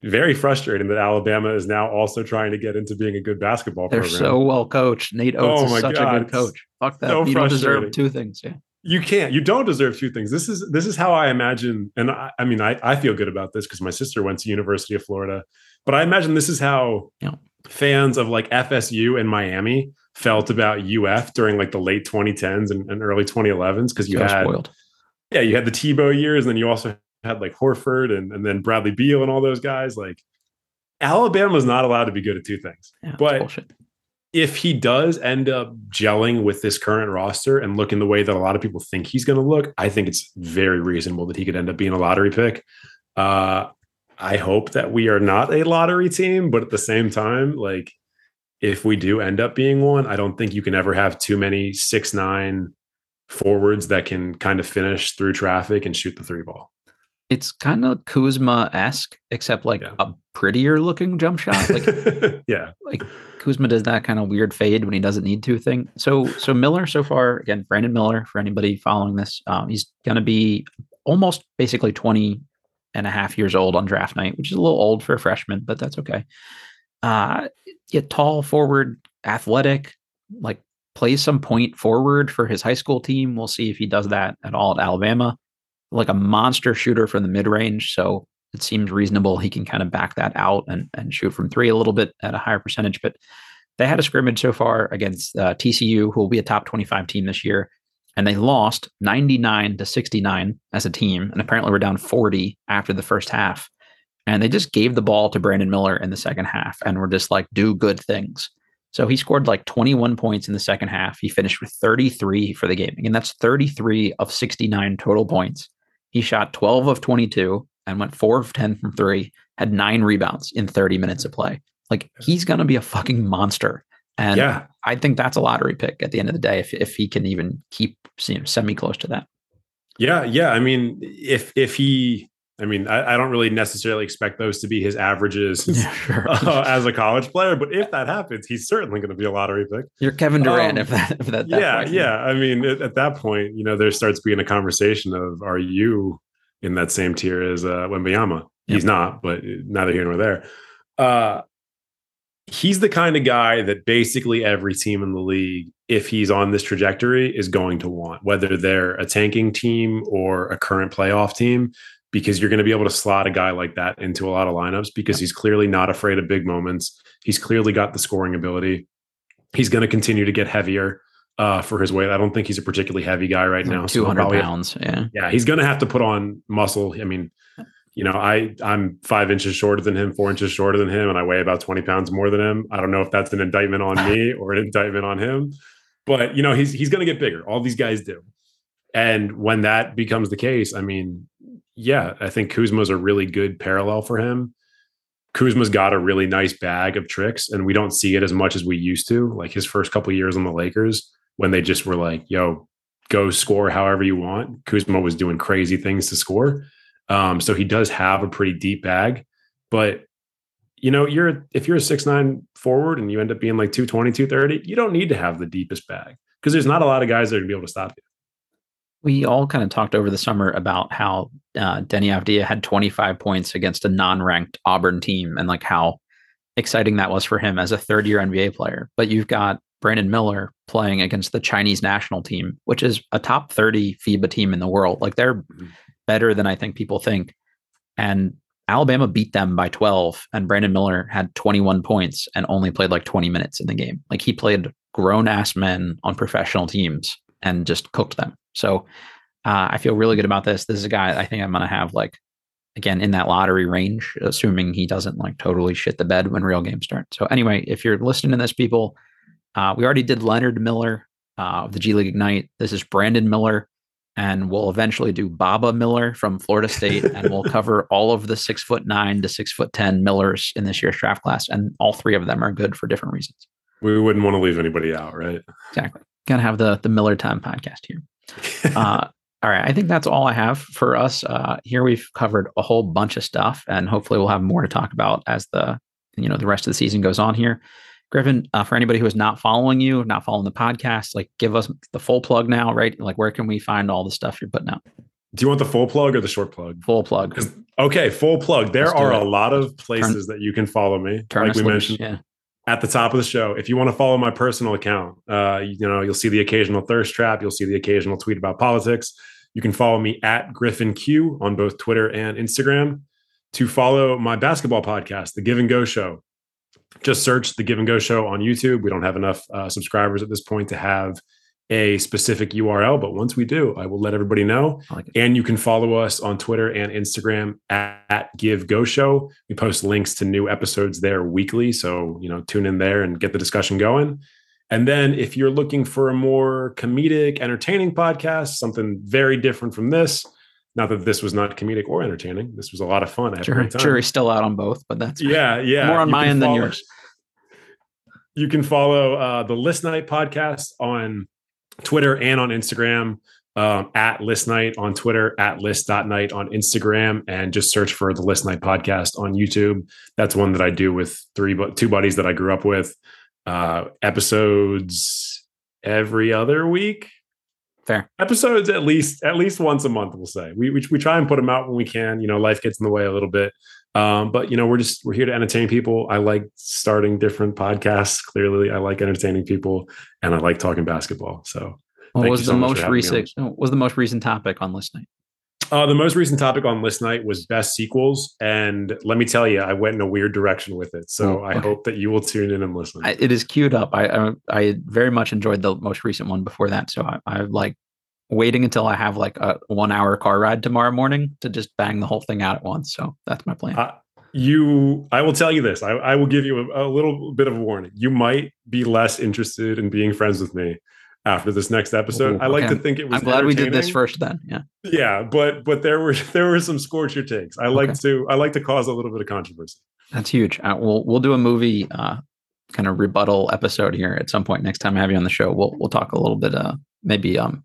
very frustrating that Alabama is now also trying to get into being a good basketball They're program. so well coached. Nate Oats oh is such God. a good coach. Fuck that. So you don't deserve two things. Yeah. You can't. You don't deserve two things. This is this is how I imagine, and I, I mean, I, I feel good about this because my sister went to University of Florida, but I imagine this is how yeah. fans of like FSU and Miami felt about UF during like the late 2010s and, and early 2011s because you so had spoiled. yeah, you had the Tebow years, and then you also had like Horford and, and then Bradley Beal and all those guys. Like Alabama's not allowed to be good at two things. Yeah, but if he does end up gelling with this current roster and looking the way that a lot of people think he's going to look, I think it's very reasonable that he could end up being a lottery pick. Uh, I hope that we are not a lottery team, but at the same time, like if we do end up being one, I don't think you can ever have too many six nine forwards that can kind of finish through traffic and shoot the three ball it's kind of Kuzma esque, except like yeah. a prettier looking jump shot. Like, yeah, like Kuzma does that kind of weird fade when he doesn't need to thing. So, so Miller so far again, Brandon Miller for anybody following this, um, he's going to be almost basically 20 and a half years old on draft night, which is a little old for a freshman, but that's okay. Uh, yeah, tall, forward, athletic, like plays some point forward for his high school team. We'll see if he does that at all at Alabama like a monster shooter from the mid range. So it seems reasonable he can kind of back that out and, and shoot from three a little bit at a higher percentage. But they had a scrimmage so far against uh, TCU, who will be a top 25 team this year. And they lost 99 to 69 as a team. And apparently we're down 40 after the first half. And they just gave the ball to Brandon Miller in the second half and were just like, do good things. So he scored like 21 points in the second half. He finished with 33 for the game. And that's 33 of 69 total points. He shot 12 of 22 and went four of 10 from three, had nine rebounds in 30 minutes of play. Like he's going to be a fucking monster. And yeah. I think that's a lottery pick at the end of the day if, if he can even keep you know, semi close to that. Yeah, yeah. I mean, if if he I mean, I, I, don't really necessarily expect those to be his averages yeah, sure. uh, as a college player, but if that happens, he's certainly going to be a lottery pick. You're Kevin Durant, um, if that, if that, that yeah, point. yeah. I mean, at, at, that point, you know, there starts being a conversation of, are you in that same tier as uh, Wembanyama? Yep. He's not, but neither here nor there. Uh, he's the kind of guy that basically every team in the league, if he's on this trajectory, is going to want, whether they're a tanking team or a current playoff team, because you're going to be able to slot a guy like that into a lot of lineups because he's clearly not afraid of big moments. He's clearly got the scoring ability. He's going to continue to get heavier uh, for his weight. I don't think he's a particularly heavy guy right now. Two hundred so pounds. Yeah. Yeah. He's going to have to put on muscle. I mean, you know, I I'm five inches shorter than him, four inches shorter than him, and I weigh about 20 pounds more than him. I don't know if that's an indictment on me or an indictment on him, but you know, he's he's gonna get bigger. All these guys do. And when that becomes the case, I mean, yeah, I think Kuzma's a really good parallel for him. Kuzma's got a really nice bag of tricks, and we don't see it as much as we used to. Like his first couple years on the Lakers, when they just were like, yo, go score however you want. Kuzma was doing crazy things to score um, so he does have a pretty deep bag, but you know, you're if you're a six nine forward and you end up being like 220, 230, you don't need to have the deepest bag because there's not a lot of guys that are gonna be able to stop you. We all kind of talked over the summer about how uh, Deni Avdija had 25 points against a non-ranked Auburn team, and like how exciting that was for him as a third-year NBA player. But you've got Brandon Miller playing against the Chinese national team, which is a top 30 FIBA team in the world. Like they're mm-hmm better than I think people think. And Alabama beat them by 12, and Brandon Miller had 21 points and only played like 20 minutes in the game. Like he played grown ass men on professional teams and just cooked them. So uh, I feel really good about this. This is a guy I think I'm going to have like, again, in that lottery range, assuming he doesn't like totally shit the bed when real games start. So anyway, if you're listening to this, people, uh, we already did Leonard Miller uh, of the G League Ignite. This is Brandon Miller and we'll eventually do Baba Miller from Florida State, and we'll cover all of the six foot nine to six foot ten Millers in this year's draft class, and all three of them are good for different reasons. We wouldn't want to leave anybody out, right? Exactly. Gotta have the the Miller Time podcast here. uh, all right, I think that's all I have for us. Uh, here we've covered a whole bunch of stuff, and hopefully we'll have more to talk about as the you know the rest of the season goes on here. Griffin, uh, for anybody who is not following you, not following the podcast, like give us the full plug now, right? Like where can we find all the stuff you're putting out? Do you want the full plug or the short plug? Full plug. Okay, full plug. There Let's are a lot of places turn, that you can follow me. like we loose, mentioned yeah. at the top of the show. If you want to follow my personal account, uh, you know, you'll see the occasional thirst trap. You'll see the occasional tweet about politics. You can follow me at Griffin Q on both Twitter and Instagram. To follow my basketball podcast, The Give and Go Show, just search the Give and Go Show on YouTube. We don't have enough uh, subscribers at this point to have a specific URL, but once we do, I will let everybody know. Like and you can follow us on Twitter and Instagram at, at Give Go Show. We post links to new episodes there weekly, so you know tune in there and get the discussion going. And then if you're looking for a more comedic, entertaining podcast, something very different from this, not that this was not comedic or entertaining. This was a lot of fun. I had sure, a great time. Jury's still out on both, but that's yeah, yeah. More on my end follow, than yours. You can follow uh, the List Night podcast on Twitter and on Instagram um, at List Night on Twitter, at list.night on Instagram, and just search for the List Night podcast on YouTube. That's one that I do with three, two buddies that I grew up with. Uh, episodes every other week Fair episodes at least at least once a month. We'll say we, we we try and put them out when we can. You know, life gets in the way a little bit, um, but you know we're just we're here to entertain people. I like starting different podcasts. Clearly, I like entertaining people, and I like talking basketball. So, what was the most recent? Was the most recent topic on list night? Uh, the most recent topic on list night was best sequels, and let me tell you, I went in a weird direction with it. So oh, okay. I hope that you will tune in and listen. I, it is queued up. I, I, I very much enjoyed the most recent one before that. So I, I like waiting until I have like a one hour car ride tomorrow morning to just bang the whole thing out at once. So that's my plan. Uh, you, I will tell you this. I, I will give you a, a little bit of a warning. You might be less interested in being friends with me after this next episode. Ooh, I like to think it was. I'm glad we did this first. Then, yeah, yeah, but but there were there were some scorcher takes. I like okay. to I like to cause a little bit of controversy. That's huge. Uh, we'll we'll do a movie uh, kind of rebuttal episode here at some point next time I have you on the show. We'll we'll talk a little bit uh maybe um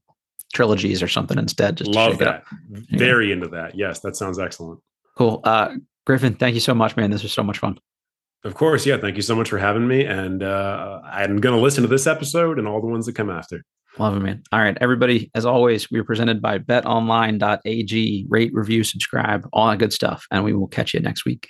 trilogies or something instead. Just love that. Very into that. Yes, that sounds excellent. Cool. Uh, Griffin, thank you so much, man. This was so much fun. Of course, yeah. Thank you so much for having me, and uh, I'm going to listen to this episode and all the ones that come after. Love it, man. All right, everybody. As always, we are presented by BetOnline.ag. Rate, review, subscribe, all that good stuff, and we will catch you next week.